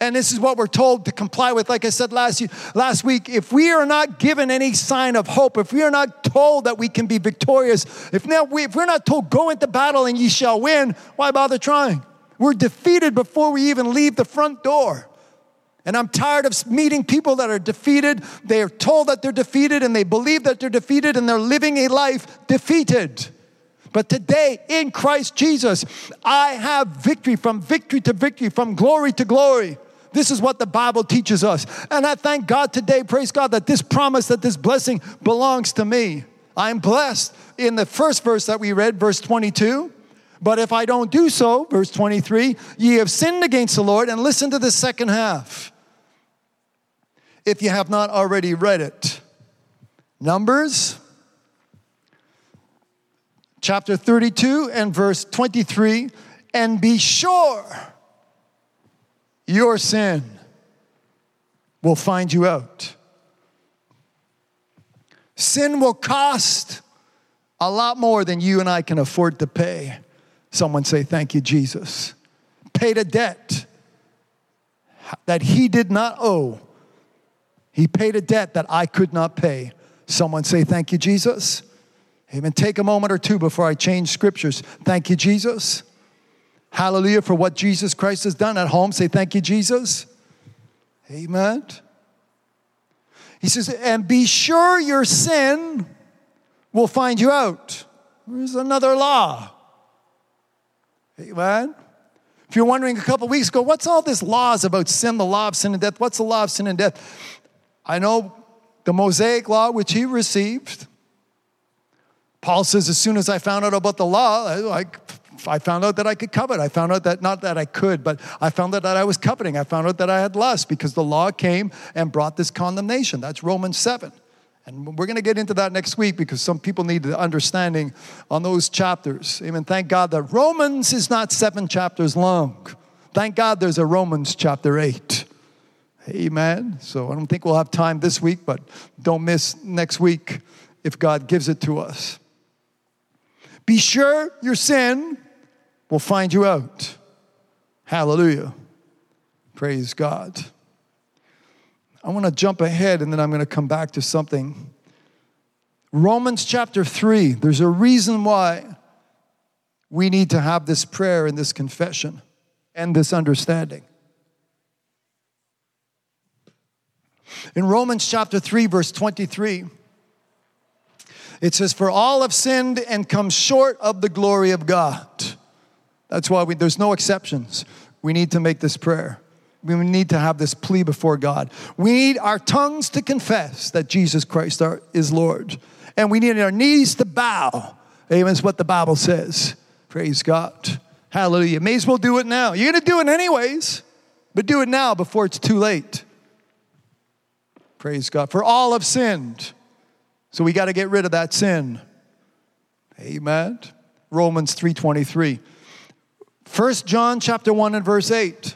And this is what we're told to comply with. Like I said last, last week, if we are not given any sign of hope, if we are not told that we can be victorious, if, not, we, if we're not told, go into battle and ye shall win, why bother trying? We're defeated before we even leave the front door. And I'm tired of meeting people that are defeated. They are told that they're defeated and they believe that they're defeated and they're living a life defeated. But today in Christ Jesus, I have victory from victory to victory, from glory to glory. This is what the Bible teaches us. And I thank God today, praise God, that this promise, that this blessing belongs to me. I'm blessed in the first verse that we read, verse 22. But if I don't do so, verse 23, ye have sinned against the Lord. And listen to the second half. If you have not already read it, Numbers chapter 32 and verse 23, and be sure your sin will find you out. Sin will cost a lot more than you and I can afford to pay. Someone say, Thank you, Jesus. Paid a debt that he did not owe. He paid a debt that I could not pay. Someone say, Thank you, Jesus. Amen. Take a moment or two before I change scriptures. Thank you, Jesus. Hallelujah for what Jesus Christ has done at home. Say, Thank you, Jesus. Amen. He says, And be sure your sin will find you out. There's another law. Amen. If you're wondering a couple weeks ago, what's all this laws about sin, the law of sin and death? What's the law of sin and death? I know the Mosaic law, which he received. Paul says, as soon as I found out about the law, I, I found out that I could covet. I found out that not that I could, but I found out that I was coveting. I found out that I had lust because the law came and brought this condemnation. That's Romans 7. And we're going to get into that next week because some people need the understanding on those chapters. Amen. Thank God that Romans is not seven chapters long. Thank God there's a Romans chapter 8. Amen. So I don't think we'll have time this week, but don't miss next week if God gives it to us. Be sure your sin will find you out. Hallelujah. Praise God. I want to jump ahead and then I'm going to come back to something Romans chapter 3, there's a reason why we need to have this prayer and this confession and this understanding. In Romans chapter 3, verse 23, it says, For all have sinned and come short of the glory of God. That's why we, there's no exceptions. We need to make this prayer. We need to have this plea before God. We need our tongues to confess that Jesus Christ are, is Lord. And we need our knees to bow. Amen. Is what the Bible says. Praise God. Hallelujah. May as well do it now. You're going to do it anyways, but do it now before it's too late. Praise God. For all have sinned. So we got to get rid of that sin. Amen. Romans 3:23. 1 John chapter 1 and verse 8.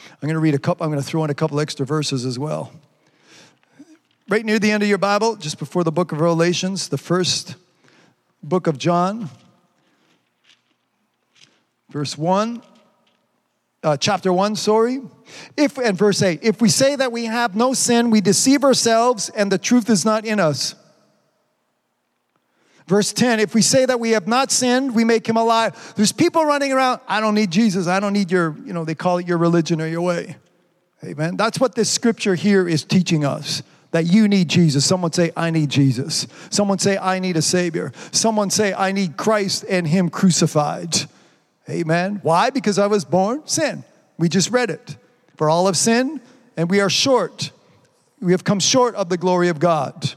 I'm going to read a couple I'm going to throw in a couple extra verses as well. Right near the end of your Bible, just before the book of Revelations, the first book of John, verse 1 uh, chapter 1, sorry. If, and verse 8, if we say that we have no sin, we deceive ourselves and the truth is not in us. Verse 10, if we say that we have not sinned, we make him alive. There's people running around, I don't need Jesus. I don't need your, you know, they call it your religion or your way. Amen. That's what this scripture here is teaching us that you need Jesus. Someone say, I need Jesus. Someone say, I need a Savior. Someone say, I need Christ and Him crucified. Amen. Why? Because I was born sin. We just read it. For all have sinned, and we are short. We have come short of the glory of God.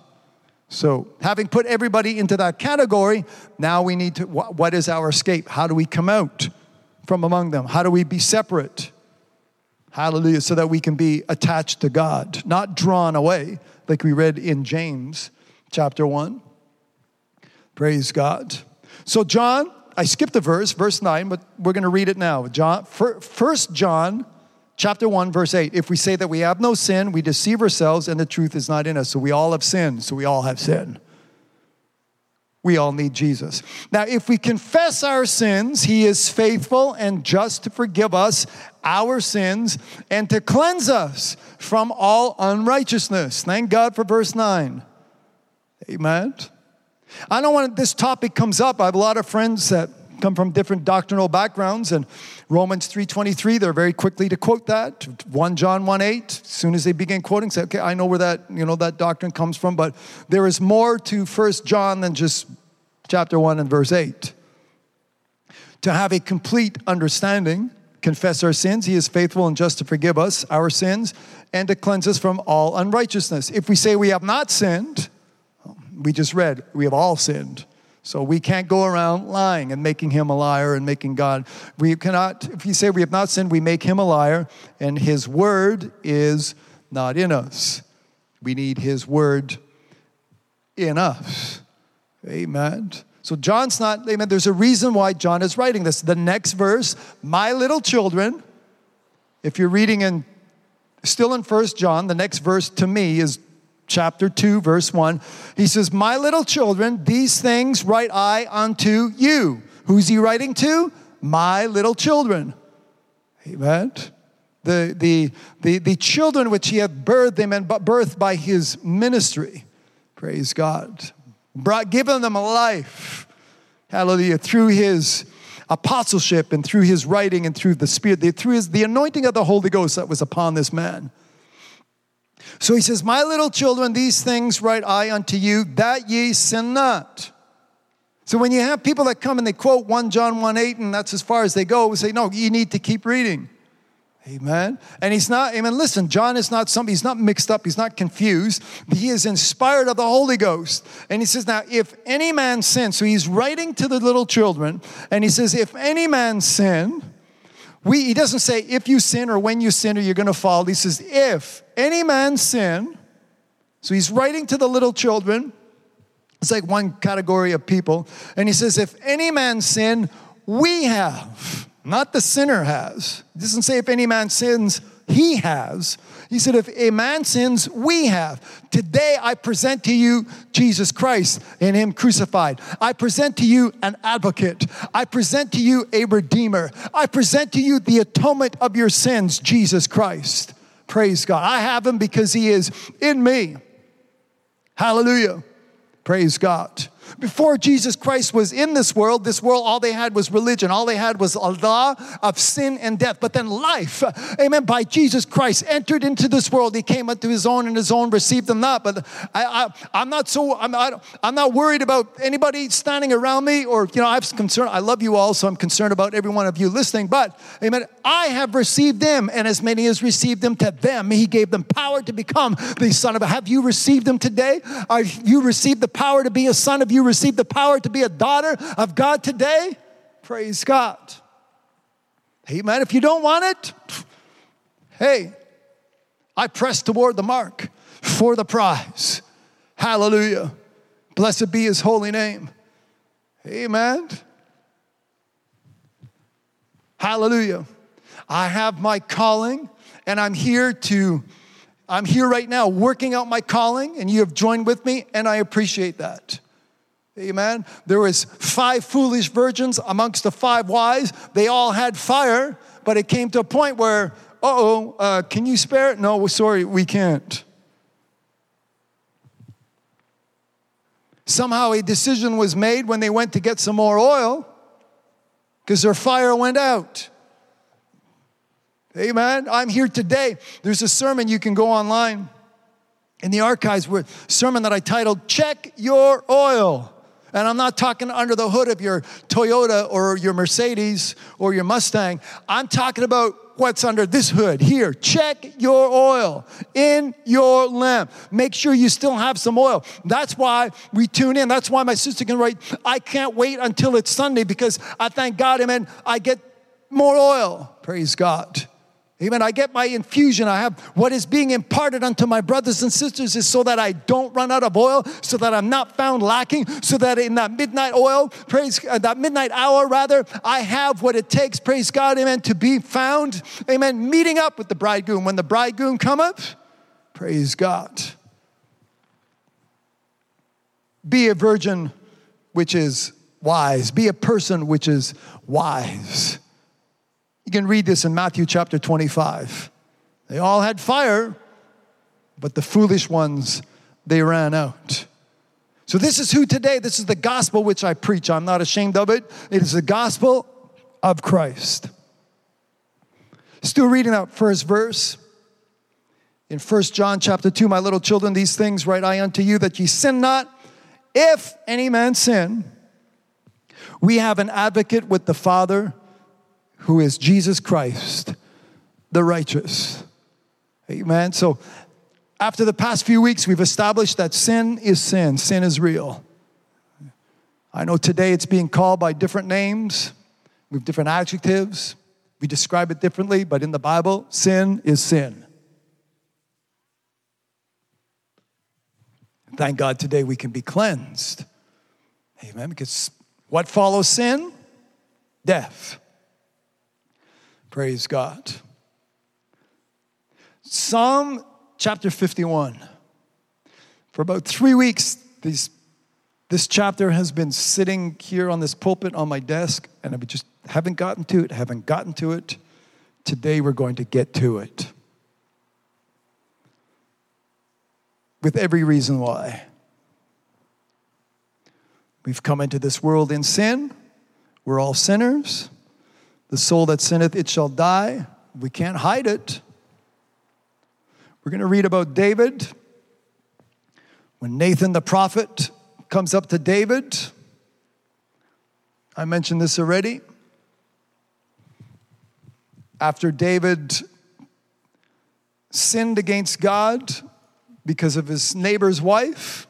So, having put everybody into that category, now we need to what is our escape? How do we come out from among them? How do we be separate? Hallelujah. So that we can be attached to God, not drawn away, like we read in James chapter 1. Praise God. So, John I skipped a verse, verse 9, but we're going to read it now. John, 1 John chapter 1, verse 8. If we say that we have no sin, we deceive ourselves and the truth is not in us. So we all have sinned. So we all have sin. We all need Jesus. Now, if we confess our sins, He is faithful and just to forgive us our sins and to cleanse us from all unrighteousness. Thank God for verse 9. Amen. I know when this topic comes up, I have a lot of friends that come from different doctrinal backgrounds and Romans 3:23 they're very quickly to quote that. 1 John 1:8 as soon as they begin quoting say okay I know where that you know that doctrine comes from but there is more to 1 John than just chapter 1 and verse 8 to have a complete understanding confess our sins he is faithful and just to forgive us our sins and to cleanse us from all unrighteousness. If we say we have not sinned we just read, we have all sinned. So we can't go around lying and making him a liar and making God. We cannot, if you say we have not sinned, we make him a liar, and his word is not in us. We need his word in us. Amen. So John's not, amen. There's a reason why John is writing this. The next verse, my little children, if you're reading in still in First John, the next verse to me is chapter 2, verse 1. He says, My little children, these things write I unto you. Who's he writing to? My little children. Amen. The, the, the, the children which he hath birthed them and birthed by his ministry. Praise God. Brought, given them a life. Hallelujah. Through his apostleship and through his writing and through the Spirit, through his, the anointing of the Holy Ghost that was upon this man. So he says, My little children, these things write I unto you, that ye sin not. So when you have people that come and they quote 1 John 1 8, and that's as far as they go, we say, No, you need to keep reading. Amen. And he's not, amen. Listen, John is not somebody, he's not mixed up, he's not confused. He is inspired of the Holy Ghost. And he says, Now, if any man sin, so he's writing to the little children, and he says, If any man sin, we, he doesn't say if you sin or when you sin or you're going to fall. He says, if any man sin, so he's writing to the little children. It's like one category of people. And he says, if any man sin, we have, not the sinner has. He doesn't say if any man sins, he has. He said, If a man sins, we have. Today I present to you Jesus Christ and Him crucified. I present to you an advocate. I present to you a redeemer. I present to you the atonement of your sins, Jesus Christ. Praise God. I have Him because He is in me. Hallelujah. Praise God. Before Jesus Christ was in this world, this world, all they had was religion. All they had was a law of sin and death. But then life, amen, by Jesus Christ entered into this world. He came unto his own and his own received them not. But I, I, am not so, I'm, I, i am not worried about anybody standing around me or, you know, I'm concerned. I love you all, so I'm concerned about every one of you listening. But, amen, I have received them, and as many as received them to them, he gave them power to become the son of, have you received them today? Are you received the power to be a son of you? You received the power to be a daughter of God today? Praise God. Amen. If you don't want it, hey, I press toward the mark for the prize. Hallelujah. Blessed be his holy name. Amen. Hallelujah. I have my calling and I'm here to I'm here right now working out my calling and you have joined with me and I appreciate that. Amen. There was five foolish virgins amongst the five wise. They all had fire, but it came to a point where, oh, uh, can you spare it? No, sorry, we can't. Somehow a decision was made when they went to get some more oil because their fire went out. Amen. I'm here today. There's a sermon you can go online in the archives with sermon that I titled Check Your Oil. And I'm not talking under the hood of your Toyota or your Mercedes or your Mustang. I'm talking about what's under this hood here. Check your oil in your lamp. Make sure you still have some oil. That's why we tune in. That's why my sister can write, I can't wait until it's Sunday because I thank God, amen, I get more oil. Praise God. Amen. I get my infusion. I have what is being imparted unto my brothers and sisters is so that I don't run out of oil, so that I'm not found lacking, so that in that midnight oil, praise uh, that midnight hour rather, I have what it takes, praise God, amen, to be found, amen, meeting up with the bridegroom. When the bridegroom cometh, praise God. Be a virgin which is wise. Be a person which is wise. You can read this in Matthew chapter 25. They all had fire, but the foolish ones, they ran out. So, this is who today, this is the gospel which I preach. I'm not ashamed of it. It is the gospel of Christ. Still reading that first verse in First John chapter 2, my little children, these things write I unto you that ye sin not. If any man sin, we have an advocate with the Father, who is Jesus Christ, the righteous. Amen. So, after the past few weeks, we've established that sin is sin, sin is real. I know today it's being called by different names, we have different adjectives, we describe it differently, but in the Bible, sin is sin. Thank God today we can be cleansed. Amen. Because what follows sin? Death. Praise God. Psalm chapter 51. For about three weeks, these, this chapter has been sitting here on this pulpit on my desk, and I just haven't gotten to it, haven't gotten to it. Today, we're going to get to it. With every reason why. We've come into this world in sin, we're all sinners. The soul that sinneth, it shall die. We can't hide it. We're going to read about David. When Nathan the prophet comes up to David, I mentioned this already. After David sinned against God because of his neighbor's wife,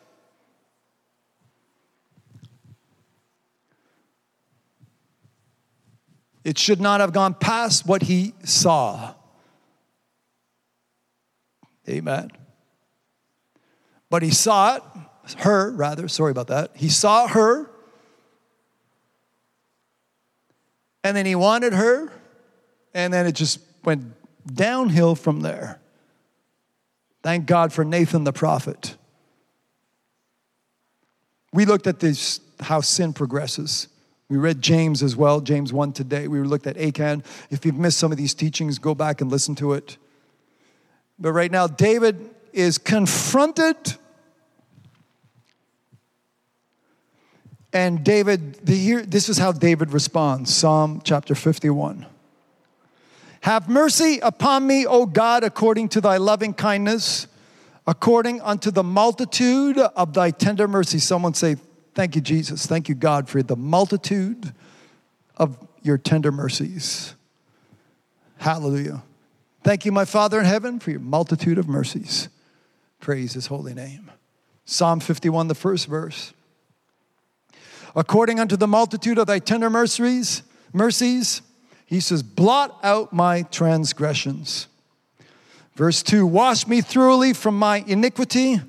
It should not have gone past what he saw. Amen. But he saw it, her rather, sorry about that. He saw her, and then he wanted her, and then it just went downhill from there. Thank God for Nathan the prophet. We looked at this, how sin progresses. We read James as well, James 1 today. We looked at Achan. If you've missed some of these teachings, go back and listen to it. But right now, David is confronted And David, the, this is how David responds Psalm chapter 51. Have mercy upon me, O God, according to thy loving kindness, according unto the multitude of thy tender mercy. Someone say, Thank you, Jesus. Thank you, God, for the multitude of your tender mercies. Hallelujah. Thank you, my Father in heaven, for your multitude of mercies. Praise his holy name. Psalm 51, the first verse. According unto the multitude of thy tender mercies, mercies, he says, blot out my transgressions. Verse 2 Wash me thoroughly from my iniquity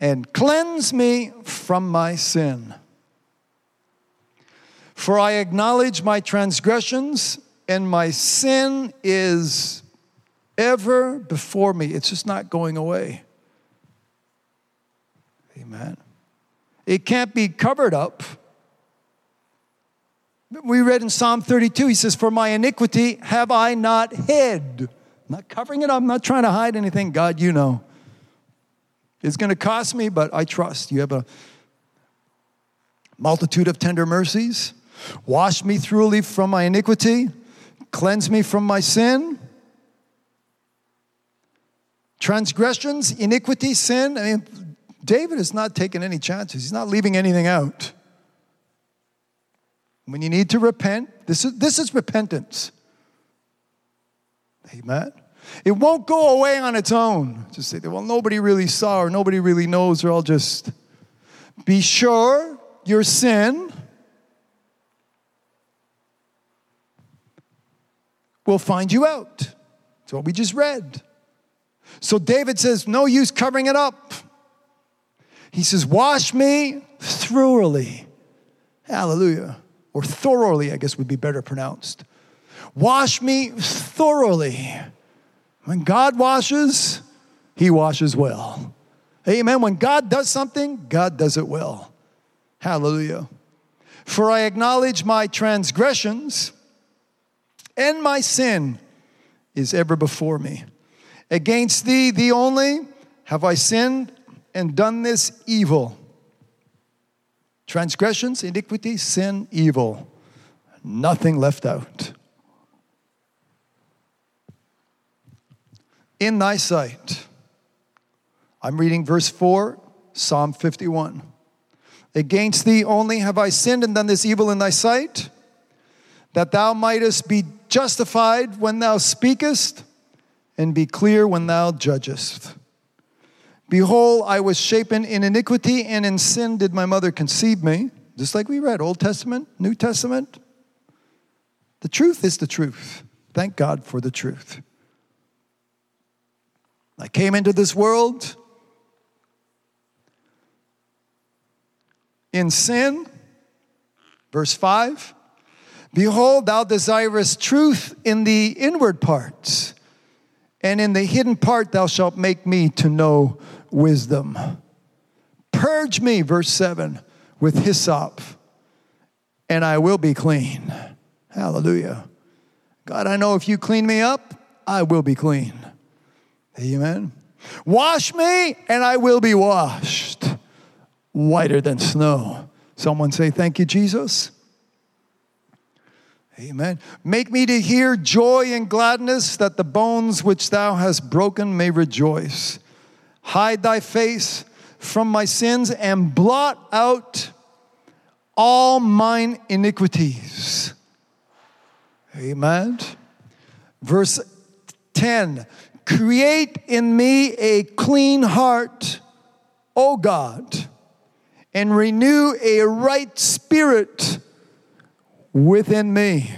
and cleanse me from my sin. For I acknowledge my transgressions, and my sin is ever before me. It's just not going away. Amen. It can't be covered up. We read in Psalm 32, he says, For my iniquity have I not hid. I'm not covering it up, I'm not trying to hide anything. God, you know. It's going to cost me, but I trust. You have a multitude of tender mercies. Wash me thoroughly from my iniquity, cleanse me from my sin. Transgressions, iniquity, sin. I mean, David is not taking any chances. He's not leaving anything out. When you need to repent, this is, this is repentance. Amen. It won't go away on its own. Just say, well, nobody really saw or nobody really knows, or I'll just be sure your sin will find you out. That's what we just read. So David says, no use covering it up. He says, wash me thoroughly. Hallelujah. Or thoroughly, I guess would be better pronounced. Wash me thoroughly. When God washes, He washes well. Amen. When God does something, God does it well. Hallelujah. For I acknowledge my transgressions, and my sin is ever before me. Against thee, thee only, have I sinned and done this evil. Transgressions, iniquity, sin, evil. Nothing left out. In thy sight. I'm reading verse 4, Psalm 51. Against thee only have I sinned and done this evil in thy sight, that thou mightest be justified when thou speakest and be clear when thou judgest. Behold, I was shapen in iniquity, and in sin did my mother conceive me. Just like we read, Old Testament, New Testament. The truth is the truth. Thank God for the truth. I came into this world in sin. Verse 5 Behold, thou desirest truth in the inward parts, and in the hidden part thou shalt make me to know wisdom. Purge me, verse 7, with hyssop, and I will be clean. Hallelujah. God, I know if you clean me up, I will be clean. Amen. Wash me, and I will be washed whiter than snow. Someone say, Thank you, Jesus. Amen. Make me to hear joy and gladness, that the bones which thou hast broken may rejoice. Hide thy face from my sins and blot out all mine iniquities. Amen. Verse 10 Create in me a clean heart, O God, and renew a right spirit within me.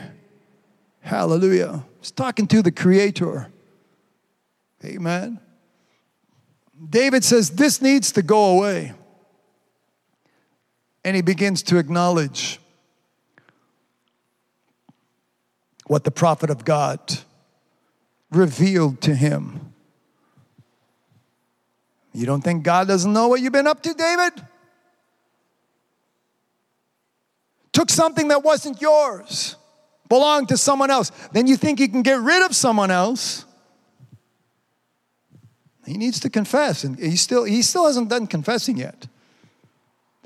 Hallelujah. He's talking to the Creator. Amen. David says, This needs to go away. And he begins to acknowledge what the prophet of God revealed to him. You don't think God doesn't know what you've been up to, David? Took something that wasn't yours, belonged to someone else. Then you think you can get rid of someone else. He needs to confess, and he still, he still hasn't done confessing yet.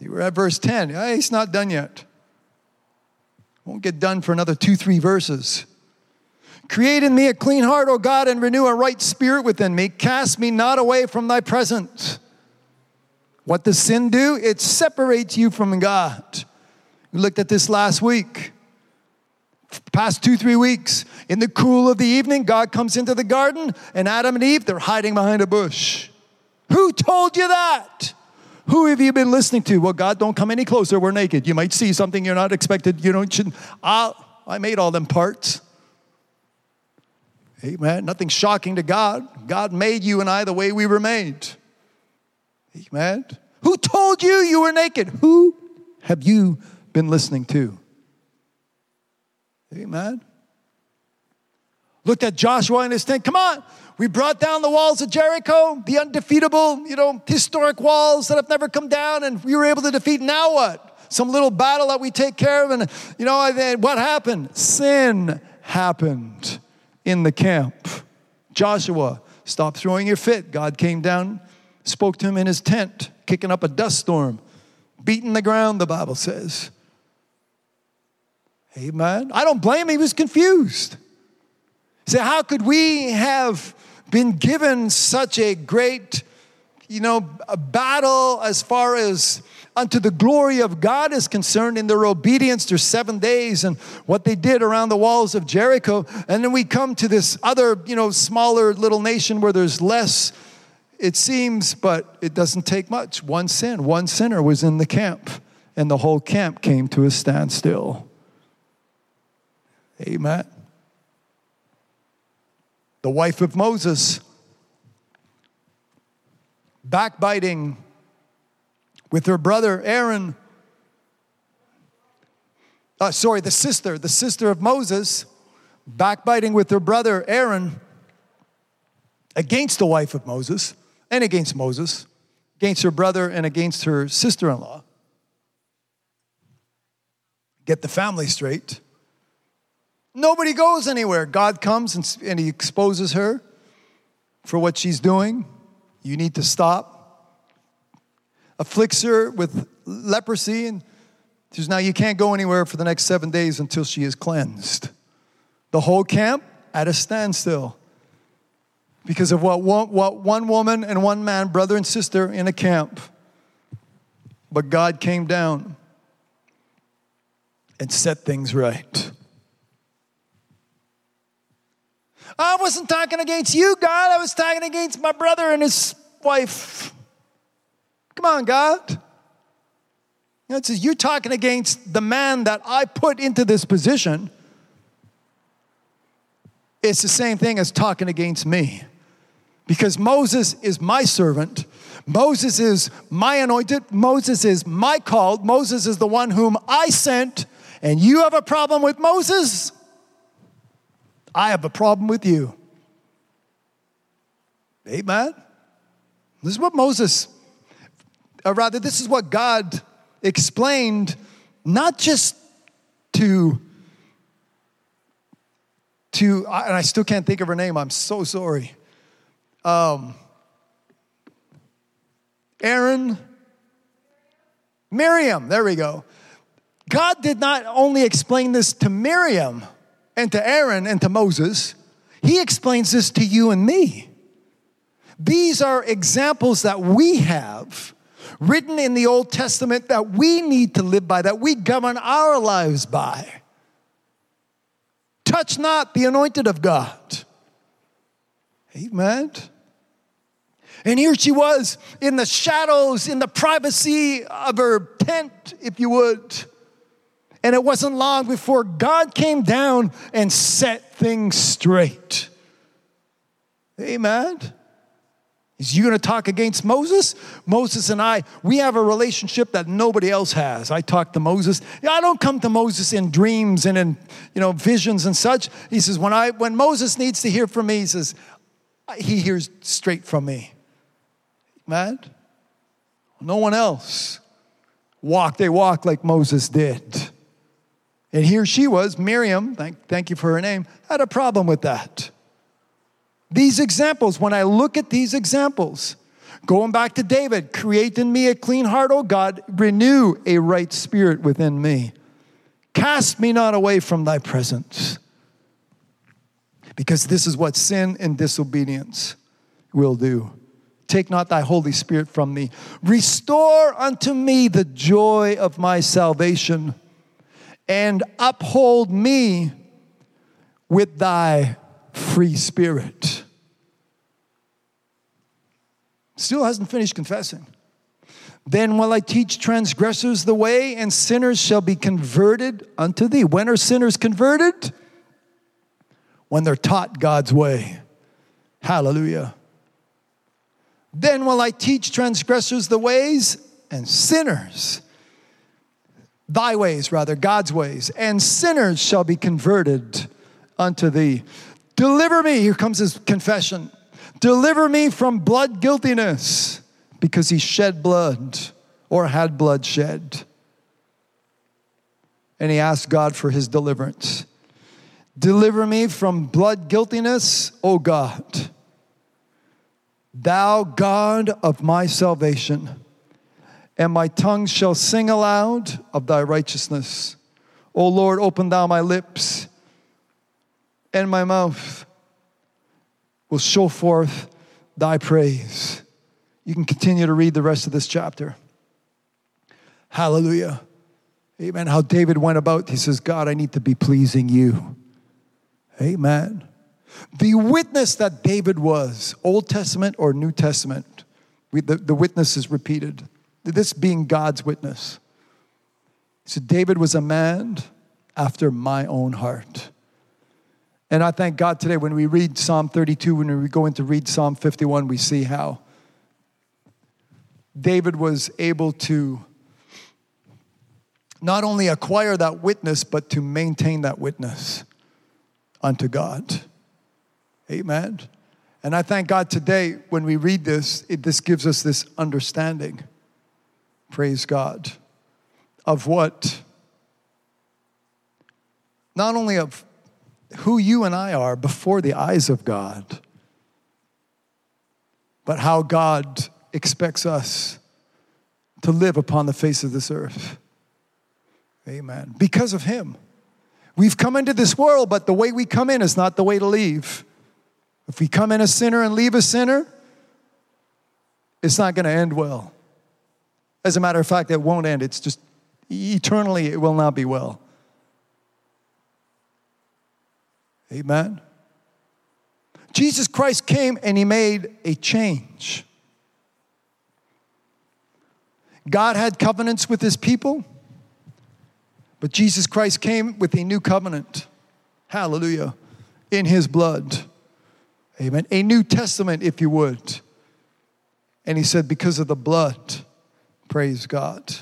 You were at verse 10. Hey, he's not done yet. Won't get done for another two, three verses. Create in me a clean heart, O God, and renew a right spirit within me. Cast me not away from thy presence. What does sin do? It separates you from God. We looked at this last week. Past two, three weeks. In the cool of the evening, God comes into the garden, and Adam and Eve, they're hiding behind a bush. Who told you that? Who have you been listening to? Well, God, don't come any closer. We're naked. You might see something you're not expected. You don't. Should, I, I made all them parts. Amen. Nothing shocking to God. God made you and I the way we were made. Amen. Who told you you were naked? Who have you been listening to? Amen. Looked at Joshua and his tent. Come on. We brought down the walls of Jericho, the undefeatable, you know, historic walls that have never come down, and we were able to defeat. Now what? Some little battle that we take care of, and you know, what happened? Sin happened in the camp. Joshua, stop throwing your fit. God came down, spoke to him in his tent, kicking up a dust storm, beating the ground, the Bible says. Amen. I don't blame him, he was confused. Say, how could we have been given such a great, you know, battle as far as unto the glory of God is concerned in their obedience to seven days and what they did around the walls of Jericho. And then we come to this other, you know, smaller little nation where there's less, it seems, but it doesn't take much. One sin, one sinner was in the camp, and the whole camp came to a standstill. Amen. The wife of Moses, backbiting with her brother Aaron. Uh, sorry, the sister, the sister of Moses, backbiting with her brother Aaron against the wife of Moses and against Moses, against her brother and against her sister in law. Get the family straight. Nobody goes anywhere. God comes and, and He exposes her for what she's doing. You need to stop afflicts her with leprosy, and says, Now you can't go anywhere for the next seven days until she is cleansed. The whole camp at a standstill because of what one, what one woman and one man, brother and sister, in a camp. But God came down and set things right. I wasn't talking against you, God. I was talking against my brother and his wife. Come on, God. You know, it says, You're talking against the man that I put into this position. It's the same thing as talking against me. Because Moses is my servant. Moses is my anointed. Moses is my called. Moses is the one whom I sent. And you have a problem with Moses? I have a problem with you. Amen. This is what Moses or rather, this is what God explained, not just to, to, and I still can't think of her name, I'm so sorry. Um, Aaron, Miriam, there we go. God did not only explain this to Miriam and to Aaron and to Moses, He explains this to you and me. These are examples that we have written in the Old Testament that we need to live by, that we govern our lives by. Touch not the anointed of God. Amen. And here she was in the shadows, in the privacy of her tent, if you would. And it wasn't long before God came down and set things straight. Amen. Is you going to talk against Moses? Moses and I, we have a relationship that nobody else has. I talk to Moses. I don't come to Moses in dreams and in you know visions and such. He says when I when Moses needs to hear from me, he says he hears straight from me. Man, no one else walk. They walk like Moses did. And here she was, Miriam. Thank, thank you for her name. Had a problem with that. These examples, when I look at these examples, Going back to David, create in me a clean heart, O God, renew a right spirit within me. Cast me not away from thy presence. Because this is what sin and disobedience will do. Take not thy Holy Spirit from me. Restore unto me the joy of my salvation and uphold me with thy free spirit. Still hasn't finished confessing. Then will I teach transgressors the way, and sinners shall be converted unto thee. When are sinners converted? When they're taught God's way. Hallelujah. Then will I teach transgressors the ways, and sinners, thy ways, rather, God's ways, and sinners shall be converted unto thee. Deliver me, here comes his confession. Deliver me from blood guiltiness because he shed blood or had blood shed. And he asked God for his deliverance. Deliver me from blood guiltiness, O God. Thou God of my salvation, and my tongue shall sing aloud of thy righteousness. O Lord, open thou my lips, and my mouth will show forth thy praise. You can continue to read the rest of this chapter. Hallelujah. Amen. How David went about, he says, God, I need to be pleasing you. Amen. The witness that David was, Old Testament or New Testament, we, the, the witness is repeated. This being God's witness. So David was a man after my own heart. And I thank God today when we read Psalm 32, when we go into read Psalm 51, we see how David was able to not only acquire that witness, but to maintain that witness unto God. Amen. And I thank God today when we read this, it, this gives us this understanding, praise God, of what, not only of who you and I are before the eyes of God, but how God expects us to live upon the face of this earth. Amen. Because of Him. We've come into this world, but the way we come in is not the way to leave. If we come in a sinner and leave a sinner, it's not going to end well. As a matter of fact, it won't end. It's just eternally, it will not be well. Amen. Jesus Christ came and he made a change. God had covenants with his people, but Jesus Christ came with a new covenant. Hallelujah. In his blood. Amen. A New Testament, if you would. And he said, because of the blood, praise God.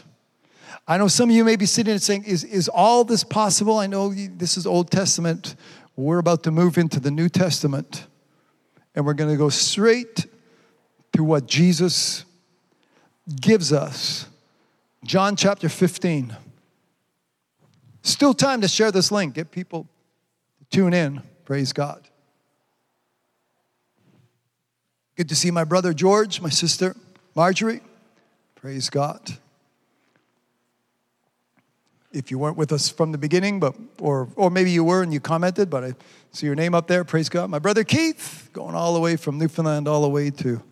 I know some of you may be sitting and saying, is, is all this possible? I know this is Old Testament. We're about to move into the New Testament. And we're going to go straight to what Jesus gives us. John chapter 15. Still time to share this link. Get people to tune in. Praise God. Good to see my brother George, my sister Marjorie. Praise God. If you weren't with us from the beginning, but or or maybe you were and you commented, but I see your name up there. Praise God. My brother Keith, going all the way from Newfoundland all the way to.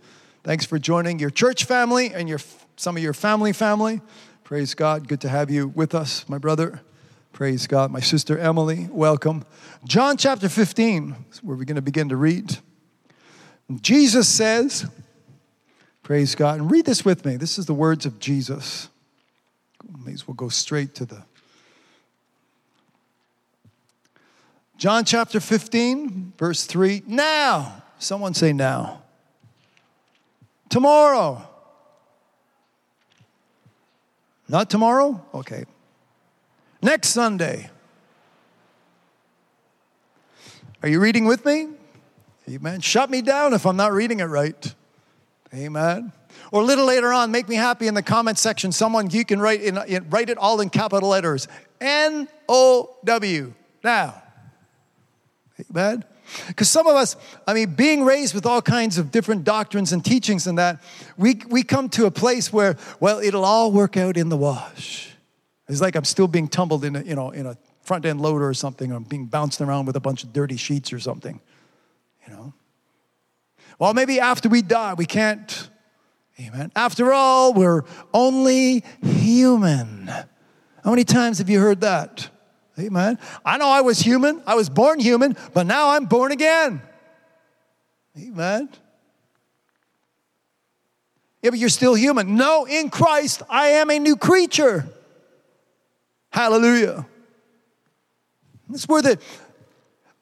Thanks for joining your church family and your some of your family family. Praise God. Good to have you with us, my brother. Praise God. My sister Emily, welcome. John chapter 15, where we're going to begin to read. Jesus says, praise God, and read this with me. This is the words of Jesus. May as well go straight to the John chapter 15, verse 3. Now, someone say now. Tomorrow. Not tomorrow? Okay. Next Sunday. Are you reading with me? Amen. Shut me down if I'm not reading it right. Amen. Or a little later on, make me happy in the comment section. Someone you can write in, write it all in capital letters. N O W. Now. Amen. Because some of us, I mean, being raised with all kinds of different doctrines and teachings and that, we, we come to a place where, well, it'll all work out in the wash. It's like I'm still being tumbled in a, you know, in a front end loader or something, or I'm being bounced around with a bunch of dirty sheets or something, you know. Well, maybe after we die, we can't, amen. After all, we're only human. How many times have you heard that? Amen. I know I was human. I was born human, but now I'm born again. Amen. Yeah, but you're still human. No, in Christ, I am a new creature. Hallelujah. This is where the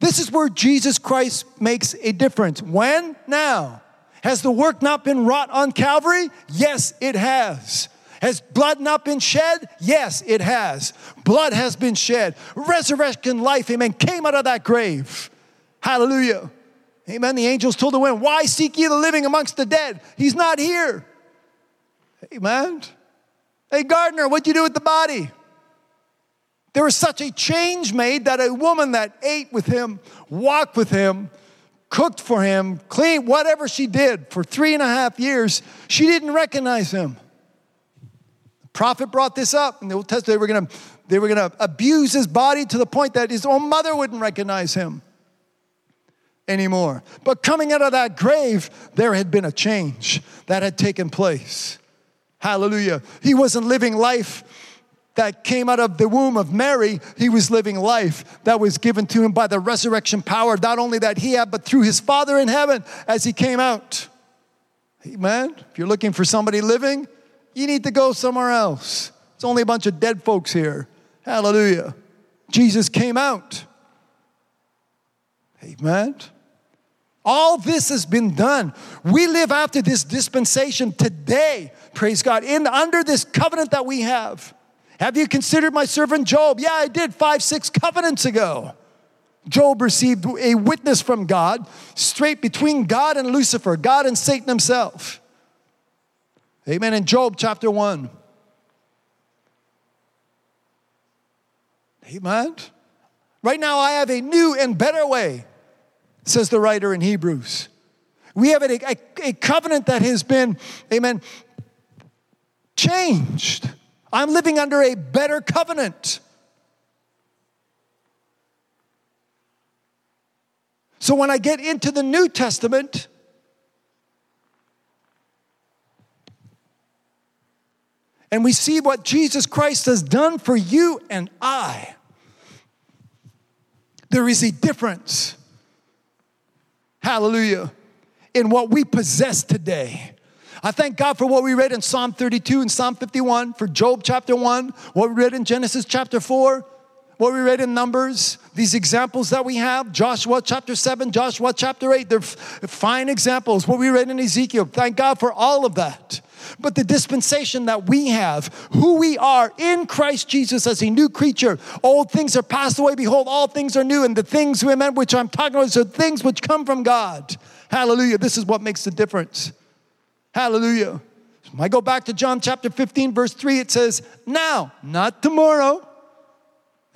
this is where Jesus Christ makes a difference. When? Now. Has the work not been wrought on Calvary? Yes, it has. Has blood not been shed? Yes, it has. Blood has been shed. Resurrection life, amen, came out of that grave. Hallelujah. Amen. The angels told the wind, Why seek ye the living amongst the dead? He's not here. Amen. Hey, gardener, what'd you do with the body? There was such a change made that a woman that ate with him, walked with him, cooked for him, cleaned, whatever she did for three and a half years, she didn't recognize him prophet brought this up in the Old Testament. They were going to they were going to abuse his body to the point that his own mother wouldn't recognize him anymore. But coming out of that grave, there had been a change that had taken place. Hallelujah. He wasn't living life that came out of the womb of Mary, he was living life that was given to him by the resurrection power, not only that he had, but through his Father in heaven as he came out. Amen. If you're looking for somebody living, you need to go somewhere else. It's only a bunch of dead folks here. Hallelujah. Jesus came out. Amen. All this has been done. We live after this dispensation today, praise God, in under this covenant that we have. Have you considered my servant Job? Yeah, I did five, six covenants ago. Job received a witness from God, straight between God and Lucifer, God and Satan himself. Amen. In Job chapter 1. Amen. Right now, I have a new and better way, says the writer in Hebrews. We have a, a, a covenant that has been, amen, changed. I'm living under a better covenant. So when I get into the New Testament, and we see what Jesus Christ has done for you and I, there is a difference. Hallelujah. In what we possess today. I thank God for what we read in Psalm 32 and Psalm 51, for Job chapter 1, what we read in Genesis chapter 4, what we read in Numbers, these examples that we have, Joshua chapter 7, Joshua chapter 8, they're fine examples. What we read in Ezekiel, thank God for all of that. But the dispensation that we have, who we are in Christ Jesus as a new creature, old things are passed away. Behold, all things are new. And the things, amen, which I'm talking about are things which come from God. Hallelujah. This is what makes the difference. Hallelujah. I go back to John chapter 15, verse 3, it says, Now, not tomorrow.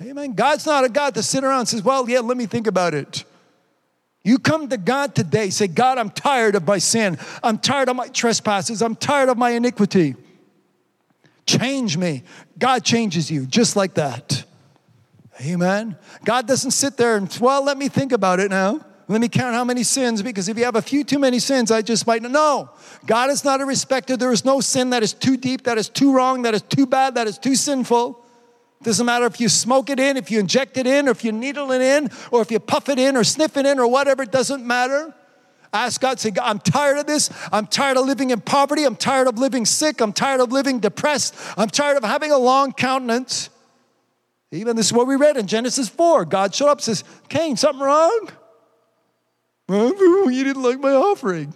Amen. God's not a God to sit around and says, Well, yeah, let me think about it. You come to God today, say, God, I'm tired of my sin. I'm tired of my trespasses. I'm tired of my iniquity. Change me. God changes you just like that. Amen. God doesn't sit there and, well, let me think about it now. Let me count how many sins, because if you have a few too many sins, I just might know. God is not a respecter. There is no sin that is too deep, that is too wrong, that is too bad, that is too sinful. Doesn't matter if you smoke it in, if you inject it in, or if you needle it in, or if you puff it in, or sniff it in, or whatever, it doesn't matter. Ask God, say, God, I'm tired of this. I'm tired of living in poverty. I'm tired of living sick. I'm tired of living depressed. I'm tired of having a long countenance. Even this is what we read in Genesis 4. God showed up says, Cain, something wrong? You didn't like my offering.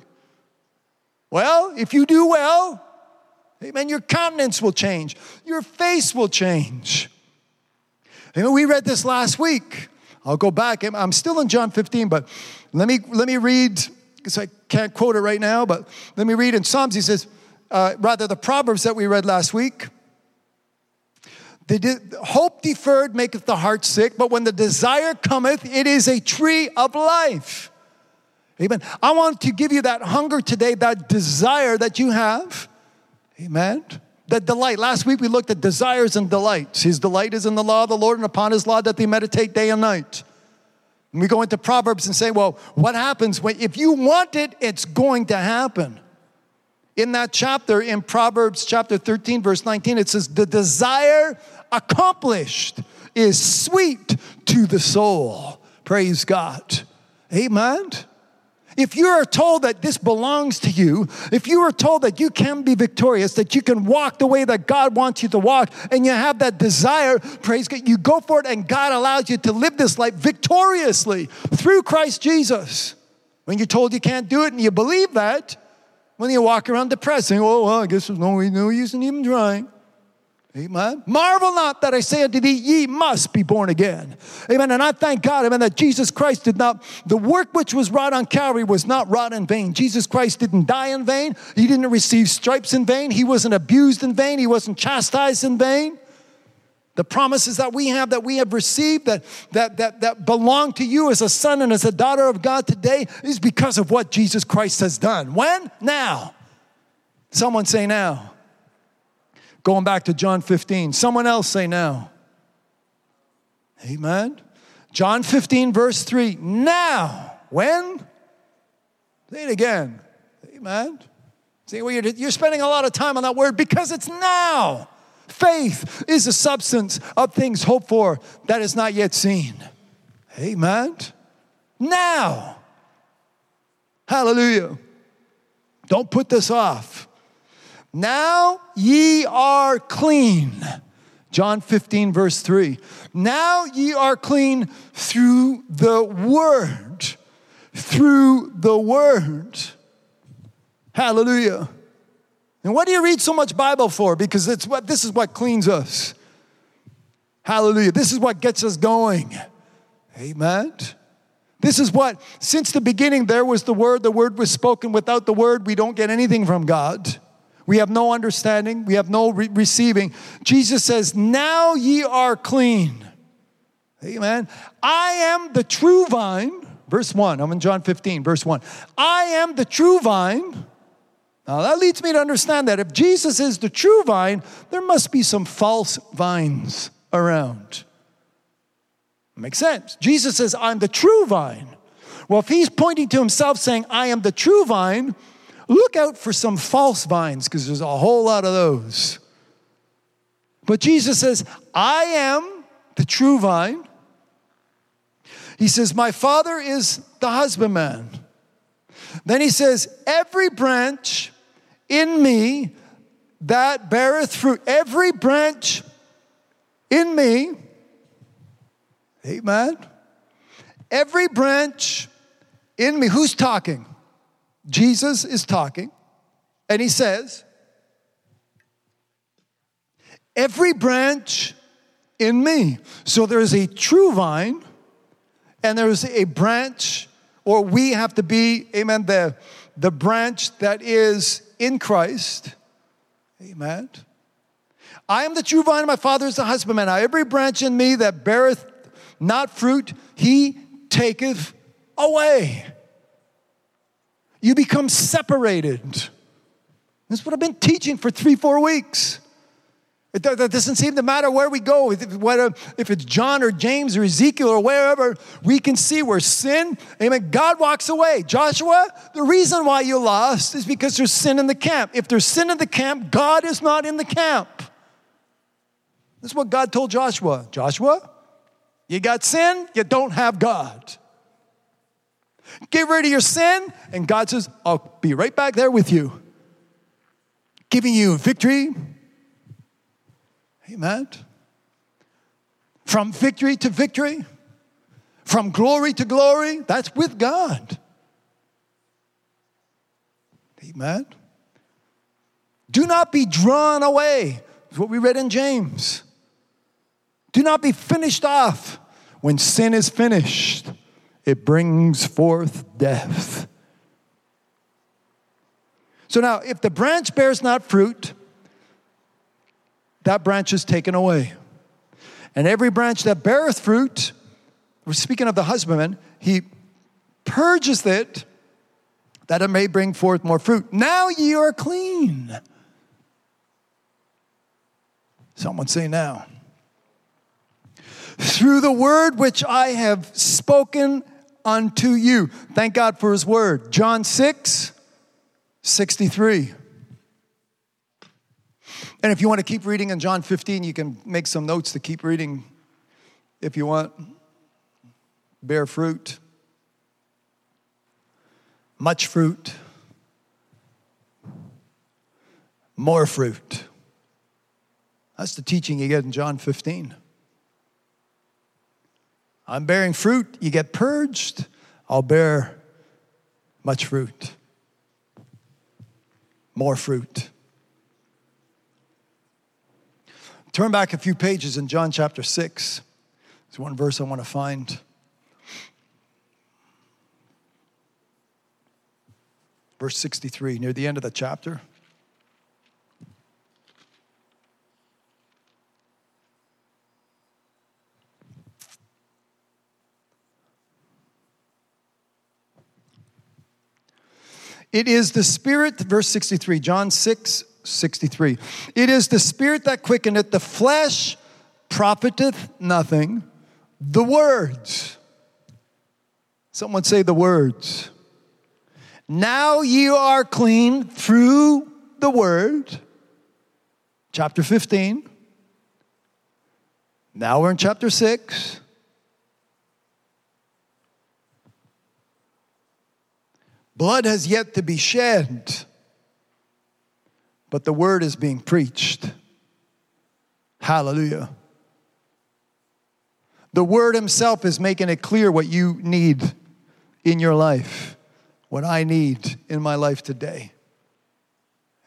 Well, if you do well, amen, your countenance will change, your face will change. And we read this last week. I'll go back. I'm still in John 15, but let me let me read because I can't quote it right now. But let me read in Psalms. He says, uh, rather the Proverbs that we read last week. De- hope deferred maketh the heart sick, but when the desire cometh, it is a tree of life. Amen. I want to give you that hunger today, that desire that you have. Amen. That delight. Last week we looked at desires and delights. His delight is in the law of the Lord, and upon his law that they meditate day and night. And we go into Proverbs and say, well, what happens when, if you want it, it's going to happen. In that chapter, in Proverbs chapter 13, verse 19, it says, The desire accomplished is sweet to the soul. Praise God. Amen. If you are told that this belongs to you, if you are told that you can be victorious, that you can walk the way that God wants you to walk, and you have that desire, praise God, you go for it, and God allows you to live this life victoriously through Christ Jesus. When you're told you can't do it and you believe that, when you walk around depressed, saying, oh, well, I guess there's no, no use in even trying. Amen. Marvel not that I say unto thee, ye must be born again. Amen. And I thank God, amen, that Jesus Christ did not, the work which was wrought on Calvary was not wrought in vain. Jesus Christ didn't die in vain. He didn't receive stripes in vain. He wasn't abused in vain. He wasn't chastised in vain. The promises that we have, that we have received, that, that, that, that belong to you as a son and as a daughter of God today, is because of what Jesus Christ has done. When? Now. Someone say now. Going back to John 15. Someone else say now. Amen. John 15, verse 3. Now. When? Say it again. Amen. See, well, you're, you're spending a lot of time on that word because it's now. Faith is the substance of things hoped for that is not yet seen. Amen. Now. Hallelujah. Don't put this off. Now ye are clean. John 15, verse 3. Now ye are clean through the word. Through the word. Hallelujah. And what do you read so much Bible for? Because it's what this is what cleans us. Hallelujah. This is what gets us going. Amen. This is what, since the beginning, there was the word, the word was spoken. Without the word, we don't get anything from God. We have no understanding, we have no re- receiving. Jesus says, Now ye are clean. Amen. I am the true vine. Verse 1, I'm in John 15, verse 1. I am the true vine. Now that leads me to understand that if Jesus is the true vine, there must be some false vines around. Makes sense. Jesus says, I'm the true vine. Well, if he's pointing to himself saying, I am the true vine, look out for some false vines because there's a whole lot of those. But Jesus says, I am the true vine. He says, My Father is the husbandman. Then he says, Every branch in me that beareth fruit, every branch in me, amen. Every branch in me, who's talking? Jesus is talking, and he says, Every branch in me. So there's a true vine, and there's a branch, or we have to be, amen, the, the branch that is in Christ. Amen. I am the true vine, and my Father is the husbandman. Now, every branch in me that beareth not fruit, he taketh away. You become separated. This is what I've been teaching for three, four weeks. It doesn't seem to matter where we go, whether if it's John or James or Ezekiel or wherever, we can see where sin, amen, God walks away. Joshua, the reason why you lost is because there's sin in the camp. If there's sin in the camp, God is not in the camp. This is what God told Joshua. Joshua, you got sin, you don't have God. Get rid of your sin, and God says, I'll be right back there with you, giving you victory. Amen. From victory to victory, from glory to glory, that's with God. Amen. Do not be drawn away. That's what we read in James. Do not be finished off. When sin is finished, it brings forth death. So now, if the branch bears not fruit, that branch is taken away. And every branch that beareth fruit, we're speaking of the husbandman, he purges it that it may bring forth more fruit. Now ye are clean. Someone say now. Through the word which I have spoken unto you. Thank God for his word. John 6, 63. And if you want to keep reading in John 15, you can make some notes to keep reading if you want. Bear fruit, much fruit, more fruit. That's the teaching you get in John 15. I'm bearing fruit, you get purged, I'll bear much fruit, more fruit. Turn back a few pages in John chapter 6. There's one verse I want to find. Verse 63, near the end of the chapter. It is the Spirit, verse 63, John 6, 63. It is the Spirit that quickeneth, the flesh profiteth nothing. The words. Someone say the words. Now you are clean through the word. Chapter 15. Now we're in chapter 6. Blood has yet to be shed, but the word is being preached. Hallelujah. The word himself is making it clear what you need in your life, what I need in my life today.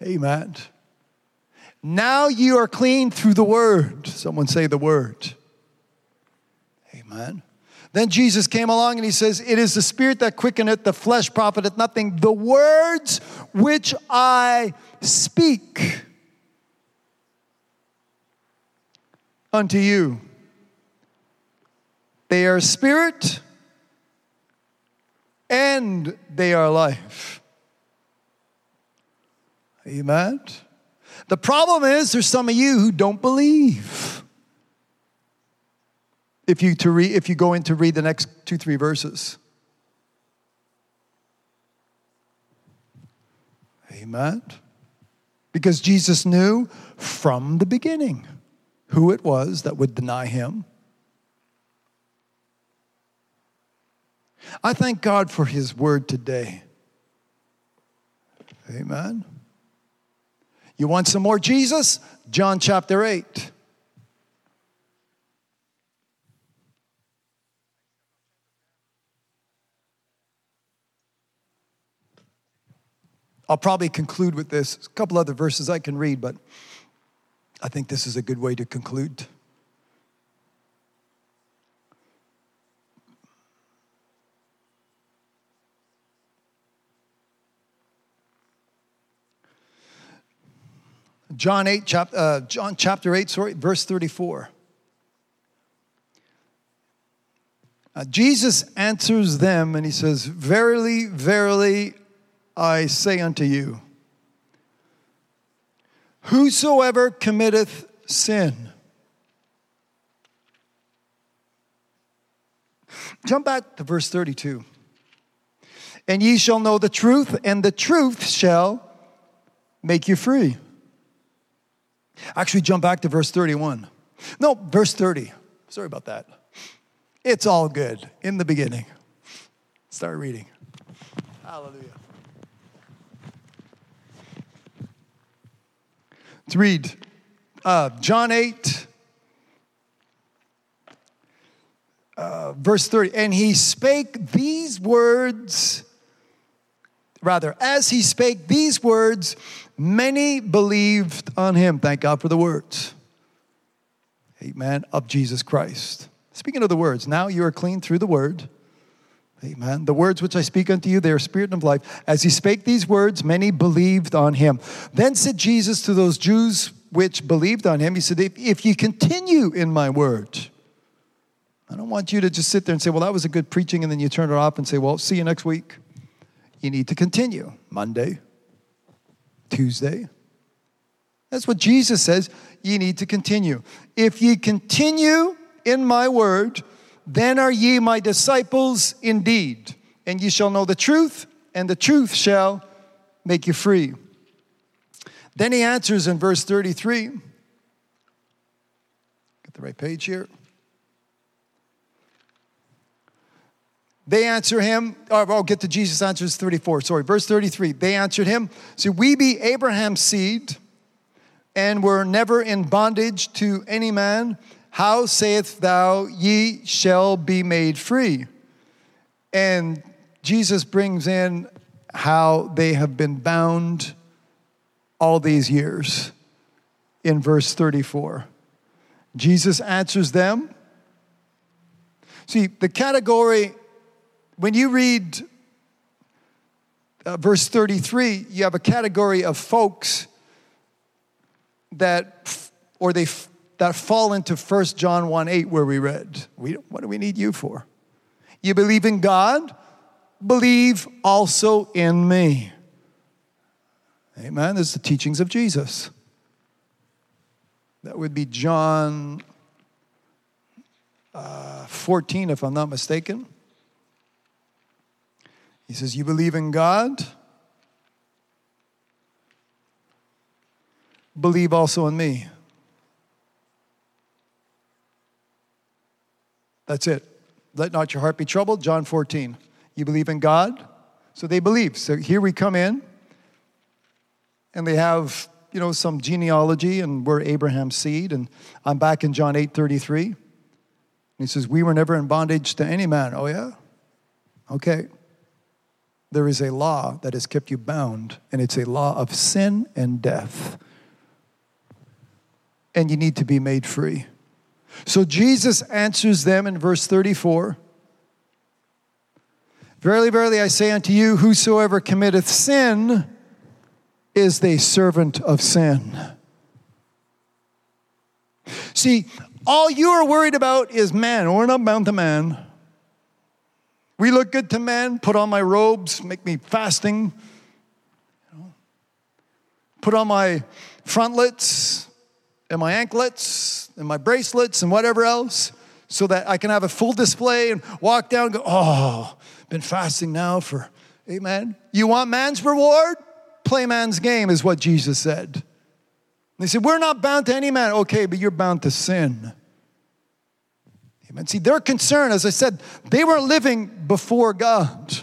Amen. Now you are clean through the word. Someone say the word. Amen. Then Jesus came along and he says, It is the spirit that quickeneth, the flesh profiteth nothing. The words which I speak unto you, they are spirit and they are life. Amen. The problem is, there's some of you who don't believe if you, to read, if you go in to read the next two, three verses. Amen. Because Jesus knew from the beginning who it was that would deny him. I thank God for his word today. Amen. You want some more Jesus? John chapter 8. I'll probably conclude with this. a couple other verses I can read, but I think this is a good way to conclude. John 8, chap, uh, John chapter 8, sorry, verse 34. Uh, Jesus answers them and he says, Verily, verily, I say unto you, whosoever committeth sin. Jump back to verse 32. And ye shall know the truth, and the truth shall make you free. Actually, jump back to verse 31. No, verse 30. Sorry about that. It's all good in the beginning. Start reading. Hallelujah. Let's read uh, John 8, uh, verse 30. And he spake these words, rather, as he spake these words, many believed on him. Thank God for the words. Amen. Of Jesus Christ. Speaking of the words, now you are clean through the word. Amen. The words which I speak unto you, they are spirit and life. As he spake these words, many believed on him. Then said Jesus to those Jews which believed on him, He said, If, if you continue in my word, I don't want you to just sit there and say, Well, that was a good preaching, and then you turn it off and say, Well, see you next week. You need to continue. Monday, Tuesday. That's what Jesus says. You need to continue. If ye continue in my word, then are ye my disciples indeed, and ye shall know the truth, and the truth shall make you free. Then he answers in verse 33. Get the right page here. They answer him, or oh, I'll get to Jesus answers 34, sorry, verse 33. They answered him, See, we be Abraham's seed, and were never in bondage to any man. How sayest thou, ye shall be made free? And Jesus brings in how they have been bound all these years in verse 34. Jesus answers them. See, the category when you read uh, verse 33, you have a category of folks that, or they, that fall into 1 John 1 8, where we read. We, what do we need you for? You believe in God, believe also in me. Amen. This is the teachings of Jesus. That would be John uh, 14, if I'm not mistaken. He says, You believe in God? Believe also in me. That's it. Let not your heart be troubled. John 14. You believe in God? So they believe. So here we come in, and they have, you know, some genealogy, and we're Abraham's seed. And I'm back in John 8 33. he says, We were never in bondage to any man. Oh, yeah? Okay there is a law that has kept you bound, and it's a law of sin and death. And you need to be made free. So Jesus answers them in verse 34 Verily, verily, I say unto you, whosoever committeth sin is the servant of sin. See, all you are worried about is man. We're not bound to man. We look good to men, put on my robes, make me fasting, put on my frontlets and my anklets and my bracelets and whatever else so that I can have a full display and walk down and go, oh, been fasting now for, amen. You want man's reward? Play man's game, is what Jesus said. They said, We're not bound to any man. Okay, but you're bound to sin. Amen. See, their concern, as I said, they weren't living before God.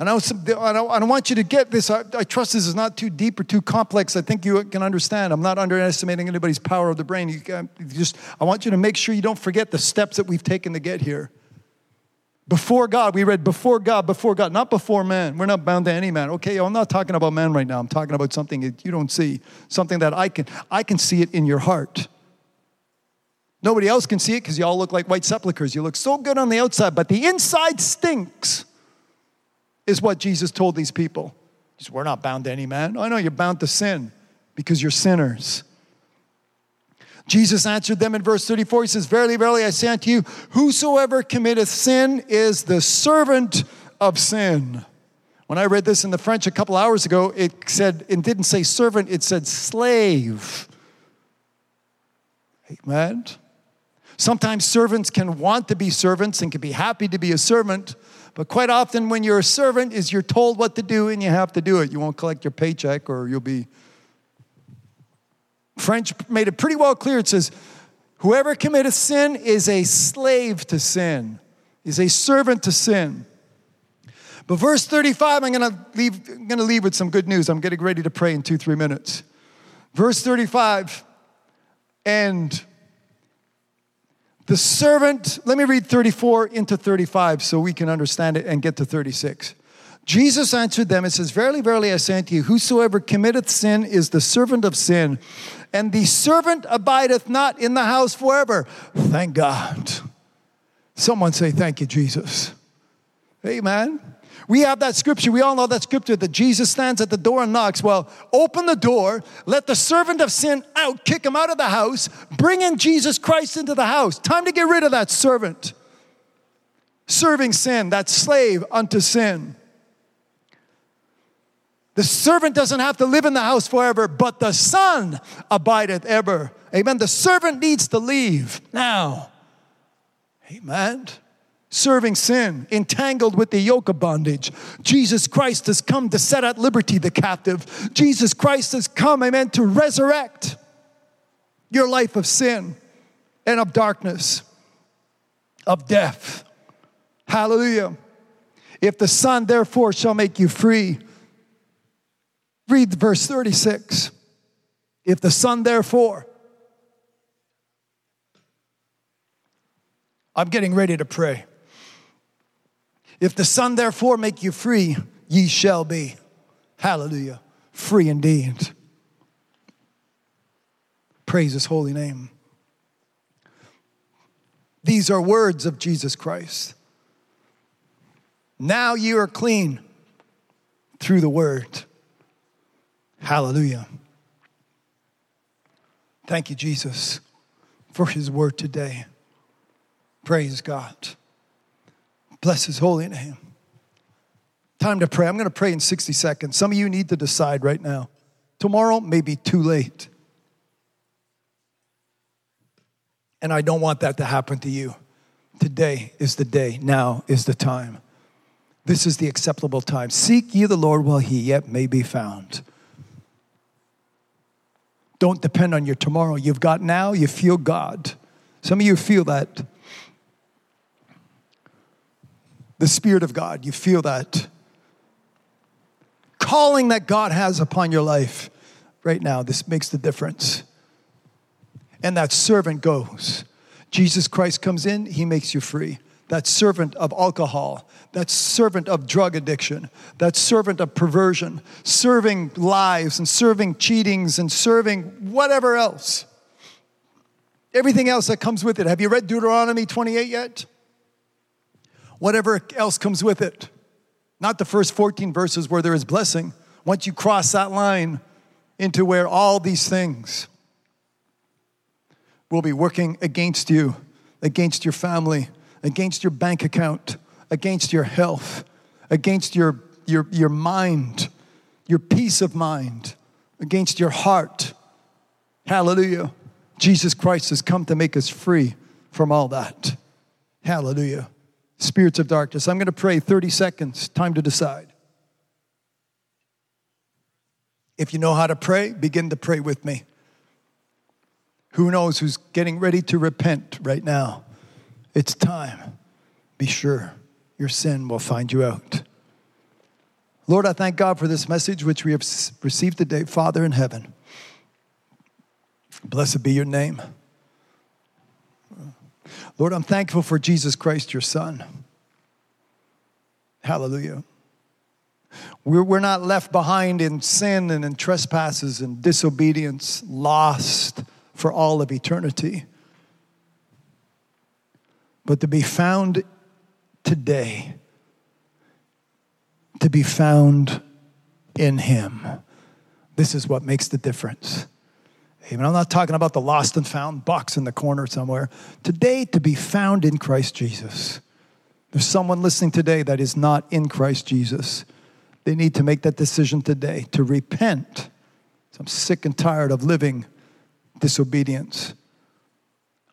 And I, was, I, don't, want you to get this. I, I, trust this is not too deep or too complex. I think you can understand. I'm not underestimating anybody's power of the brain. You, you just, I want you to make sure you don't forget the steps that we've taken to get here. Before God, we read before God, before God, not before man. We're not bound to any man. Okay, I'm not talking about man right now. I'm talking about something that you don't see, something that I can, I can see it in your heart. Nobody else can see it because you all look like white sepulchres. You look so good on the outside, but the inside stinks, is what Jesus told these people. He said, We're not bound to any man. Oh, I know you're bound to sin because you're sinners. Jesus answered them in verse 34. He says, Verily, verily, I say unto you, whosoever committeth sin is the servant of sin. When I read this in the French a couple hours ago, it said, it didn't say servant, it said slave. Amen. Sometimes servants can want to be servants and can be happy to be a servant, but quite often when you're a servant is you're told what to do and you have to do it. You won't collect your paycheck or you'll be French made it pretty well clear. It says, Whoever committeth sin is a slave to sin, is a servant to sin. But verse 35, I'm gonna leave, I'm gonna leave with some good news. I'm getting ready to pray in two, three minutes. Verse 35, and the servant, let me read 34 into 35 so we can understand it and get to 36. Jesus answered them and says, Verily, verily, I say unto you, whosoever committeth sin is the servant of sin, and the servant abideth not in the house forever. Thank God. Someone say, Thank you, Jesus. Amen. We have that scripture. We all know that scripture that Jesus stands at the door and knocks. Well, open the door, let the servant of sin out, kick him out of the house, bring in Jesus Christ into the house. Time to get rid of that servant. Serving sin, that slave unto sin. The servant doesn't have to live in the house forever, but the son abideth ever. Amen. The servant needs to leave now. Amen serving sin, entangled with the yoke of bondage. Jesus Christ has come to set at liberty the captive. Jesus Christ has come, amen, to resurrect your life of sin and of darkness, of death. Hallelujah. If the Son therefore shall make you free, read verse 36. If the Son therefore, I'm getting ready to pray. If the Son therefore make you free, ye shall be. Hallelujah. Free indeed. Praise his holy name. These are words of Jesus Christ. Now you are clean through the word. Hallelujah. Thank you, Jesus, for his word today. Praise God. Bless his holy name. Time to pray. I'm going to pray in 60 seconds. Some of you need to decide right now. Tomorrow may be too late. And I don't want that to happen to you. Today is the day. Now is the time. This is the acceptable time. Seek ye the Lord while he yet may be found. Don't depend on your tomorrow. You've got now, you feel God. Some of you feel that the Spirit of God. You feel that calling that God has upon your life right now. This makes the difference. And that servant goes. Jesus Christ comes in, he makes you free. That servant of alcohol, that servant of drug addiction, that servant of perversion, serving lies and serving cheatings and serving whatever else. Everything else that comes with it. Have you read Deuteronomy 28 yet? Whatever else comes with it. Not the first 14 verses where there is blessing. Once you cross that line into where all these things will be working against you, against your family, against your bank account, against your health, against your, your, your mind, your peace of mind, against your heart. Hallelujah. Jesus Christ has come to make us free from all that. Hallelujah spirits of darkness. I'm going to pray 30 seconds, time to decide. If you know how to pray, begin to pray with me. Who knows who's getting ready to repent right now? It's time. Be sure your sin will find you out. Lord, I thank God for this message which we have received today, Father in heaven. Blessed be your name. Lord, I'm thankful for Jesus Christ, your Son. Hallelujah. We're, we're not left behind in sin and in trespasses and disobedience, lost for all of eternity. But to be found today, to be found in Him. This is what makes the difference. Amen. I'm not talking about the lost and found box in the corner somewhere. Today, to be found in Christ Jesus. There's someone listening today that is not in Christ Jesus. They need to make that decision today to repent. I'm sick and tired of living disobedience.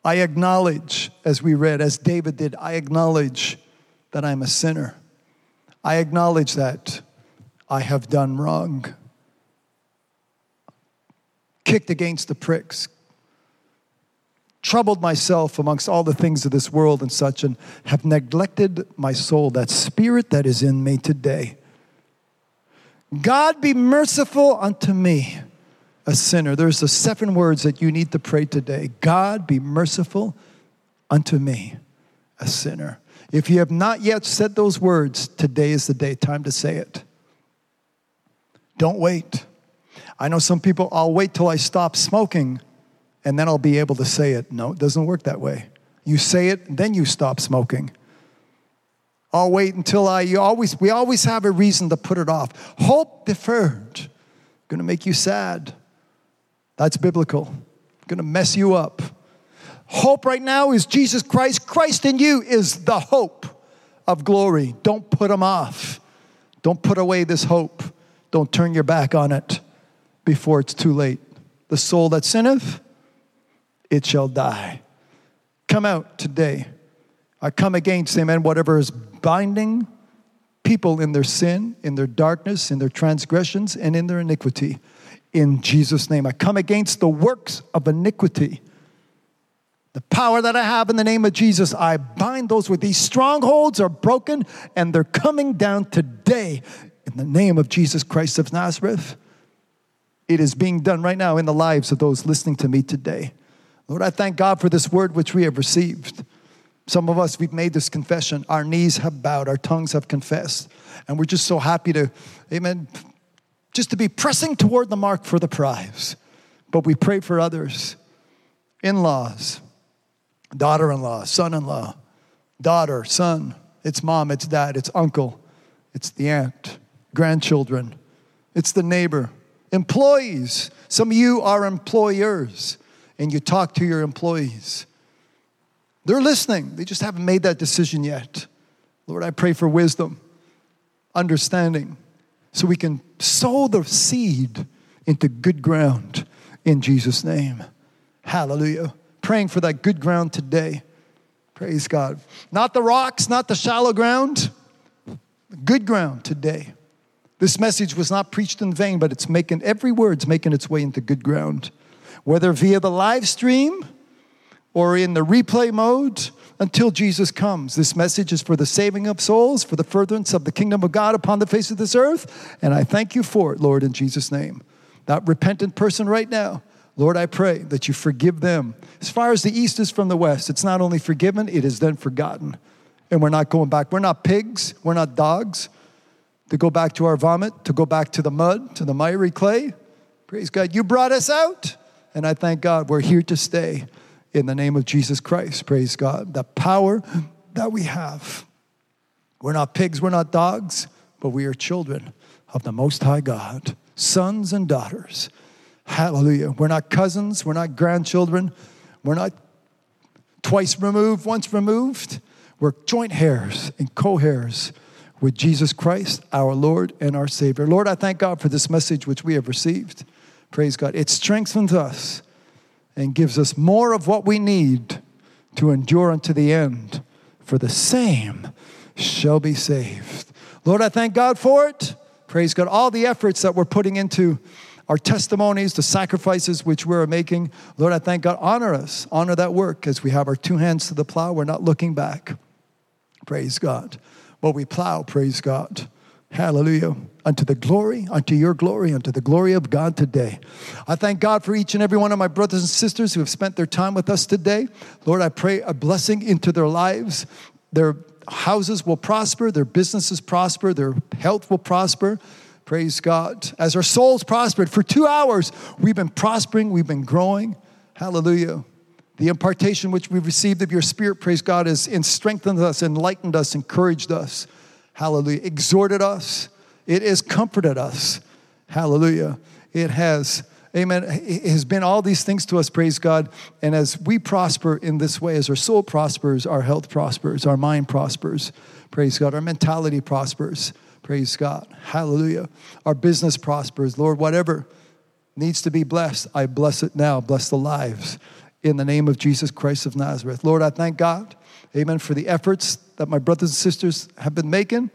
I acknowledge, as we read, as David did, I acknowledge that I'm a sinner. I acknowledge that I have done wrong kicked against the pricks, troubled myself amongst all the things of this world and such, and have neglected my soul, that spirit that is in me today. God be merciful unto me, a sinner. There's the seven words that you need to pray today. God be merciful unto me, a sinner. If you have not yet said those words, today is the day, time to say it. Don't wait. I know some people, I'll wait till I stop smoking and then I'll be able to say it. No, it doesn't work that way. You say it, then you stop smoking. I'll wait until I, you always, we always have a reason to put it off. Hope deferred, gonna make you sad. That's biblical, gonna mess you up. Hope right now is Jesus Christ. Christ in you is the hope of glory. Don't put him off. Don't put away this hope. Don't turn your back on it before it's too late. The soul that sinneth, it shall die. Come out today. I come against, amen, whatever is binding people in their sin, in their darkness, in their transgressions, and in their iniquity. In Jesus' name, I come against the works of iniquity. The power that I have in the name of Jesus, I bind those with these strongholds are broken and they're coming down today in the name of Jesus Christ of Nazareth. It is being done right now in the lives of those listening to me today. Lord, I thank God for this word which we have received. Some of us, we've made this confession. Our knees have bowed, our tongues have confessed. And we're just so happy to, amen, just to be pressing toward the mark for the prize. But we pray for others, in laws, daughter in law, son in law, daughter, son, it's mom, it's dad, it's uncle, it's the aunt, grandchildren, it's the neighbor, employees. Some of you are employers and you talk to your employees. They're listening, they just haven't made that decision yet. Lord, I pray for wisdom, understanding, so we can sow the seed into good ground in Jesus' name. Hallelujah. Praying for that good ground today. Praise God. Not the rocks, not the shallow ground, good ground today. This message was not preached in vain, but it's making every word's making its way into good ground whether via the live stream or in the replay mode until Jesus comes. This message is for the saving of souls, for the furtherance of the kingdom of God upon the face of this earth. And I thank you for it, Lord, in Jesus' name. That repentant person right now, Lord, I pray that you forgive them. As far as the east is from the west, it's not only forgiven, it is then forgotten. And we're not going back. We're not pigs, we're not dogs to go back to our vomit, to go back to the mud, to the miry clay. Praise God. You brought us out. And I thank God we're here to stay in the name of Jesus Christ. Praise God. The power that we have. We're not pigs, we're not dogs, but we are children of the Most High God, sons and daughters. Hallelujah. We're not cousins, we're not grandchildren, we're not twice removed, once removed. We're joint heirs and co heirs with Jesus Christ, our Lord and our Savior. Lord, I thank God for this message which we have received. Praise God. It strengthens us and gives us more of what we need to endure unto the end. For the same shall be saved. Lord, I thank God for it. Praise God. All the efforts that we're putting into our testimonies, the sacrifices which we're making. Lord, I thank God. Honor us. Honor that work as we have our two hands to the plow. We're not looking back. Praise God. But we plow, praise God. Hallelujah. Unto the glory, unto your glory, unto the glory of God today. I thank God for each and every one of my brothers and sisters who have spent their time with us today. Lord, I pray a blessing into their lives. Their houses will prosper, their businesses prosper, their health will prosper. Praise God. As our souls prospered for two hours, we've been prospering, we've been growing. Hallelujah. The impartation which we received of your spirit, praise God, has strengthened us, enlightened us, encouraged us. Hallelujah. Exhorted us. It has comforted us. Hallelujah. It has, amen. It has been all these things to us, praise God. And as we prosper in this way, as our soul prospers, our health prospers, our mind prospers, praise God. Our mentality prospers, praise God. Hallelujah. Our business prospers. Lord, whatever needs to be blessed, I bless it now. Bless the lives in the name of Jesus Christ of Nazareth. Lord, I thank God Amen. For the efforts that my brothers and sisters have been making.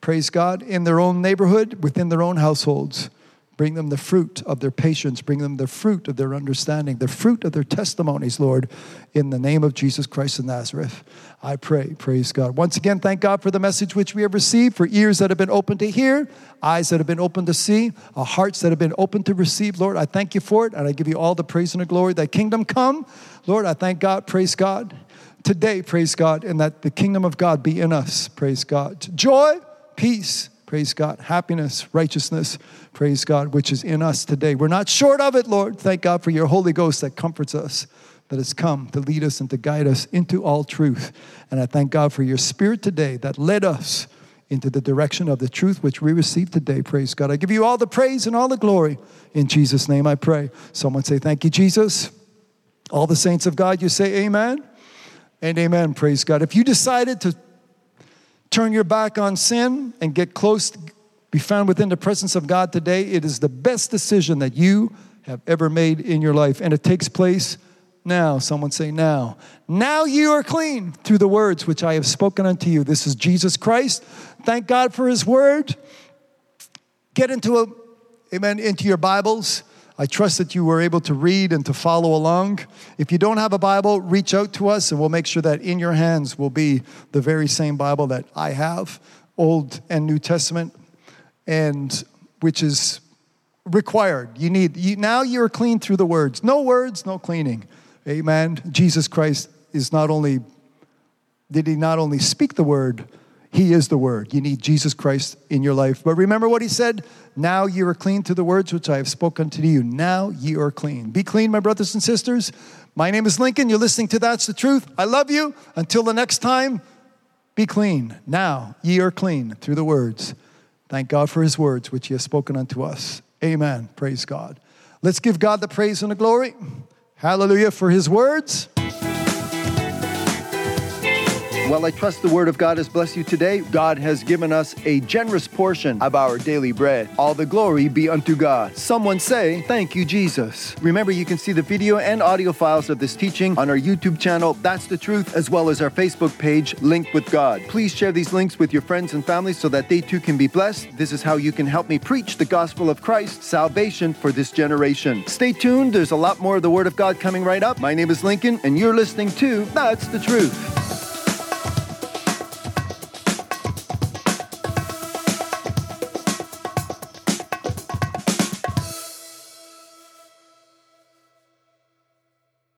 Praise God. In their own neighborhood, within their own households. Bring them the fruit of their patience. Bring them the fruit of their understanding, the fruit of their testimonies, Lord, in the name of Jesus Christ of Nazareth. I pray, praise God. Once again, thank God for the message which we have received, for ears that have been open to hear, eyes that have been open to see, uh, hearts that have been open to receive. Lord, I thank you for it, and I give you all the praise and the glory. Thy kingdom come. Lord, I thank God, praise God today, praise God, and that the kingdom of God be in us, praise God. Joy, peace, praise God. Happiness, righteousness, praise God, which is in us today. We're not short of it, Lord. Thank God for your Holy Ghost that comforts us. that has come to lead us and to guide us into all truth. And I thank God for your spirit today that led us into the direction of the truth which we receive today. Praise God. I give you all the praise and all the glory. In Jesus' name I pray. Someone say, Thank you, Jesus. All the saints of God, you say amen and amen. Praise God. If you decided to turn your back on sin and get close, be found within the presence of God today, it is the best decision that you have ever made in your life. And it takes place now. Someone say now. Now you are clean through the words which I have spoken unto you. This is Jesus Christ. Thank God for his word. Get into a, amen, into your Bibles. I trust that you were able to read and to follow along. If you don't have a Bible, reach out to us and we'll make sure that in your hands will be the very same Bible that I have, Old and New Testament, and which is required. You need you, now you're clean through the words. No words, no cleaning. Amen. Jesus Christ is not only did he not only speak the word, he is the Word. You need Jesus Christ in your life. But remember what He said? Now you are clean through the words which I have spoken to you. Now ye are clean. Be clean, my brothers and sisters. My name is Lincoln. You're listening to That's the Truth. I love you. Until the next time, be clean. Now ye are clean through the words. Thank God for His words which He has spoken unto us. Amen. Praise God. Let's give God the praise and the glory. Hallelujah for His words. Well, I trust the Word of God has blessed you today. God has given us a generous portion of our daily bread. All the glory be unto God. Someone say, Thank you, Jesus. Remember, you can see the video and audio files of this teaching on our YouTube channel, That's the Truth, as well as our Facebook page, Linked with God. Please share these links with your friends and family so that they too can be blessed. This is how you can help me preach the gospel of Christ, salvation for this generation. Stay tuned, there's a lot more of the Word of God coming right up. My name is Lincoln, and you're listening to That's the Truth.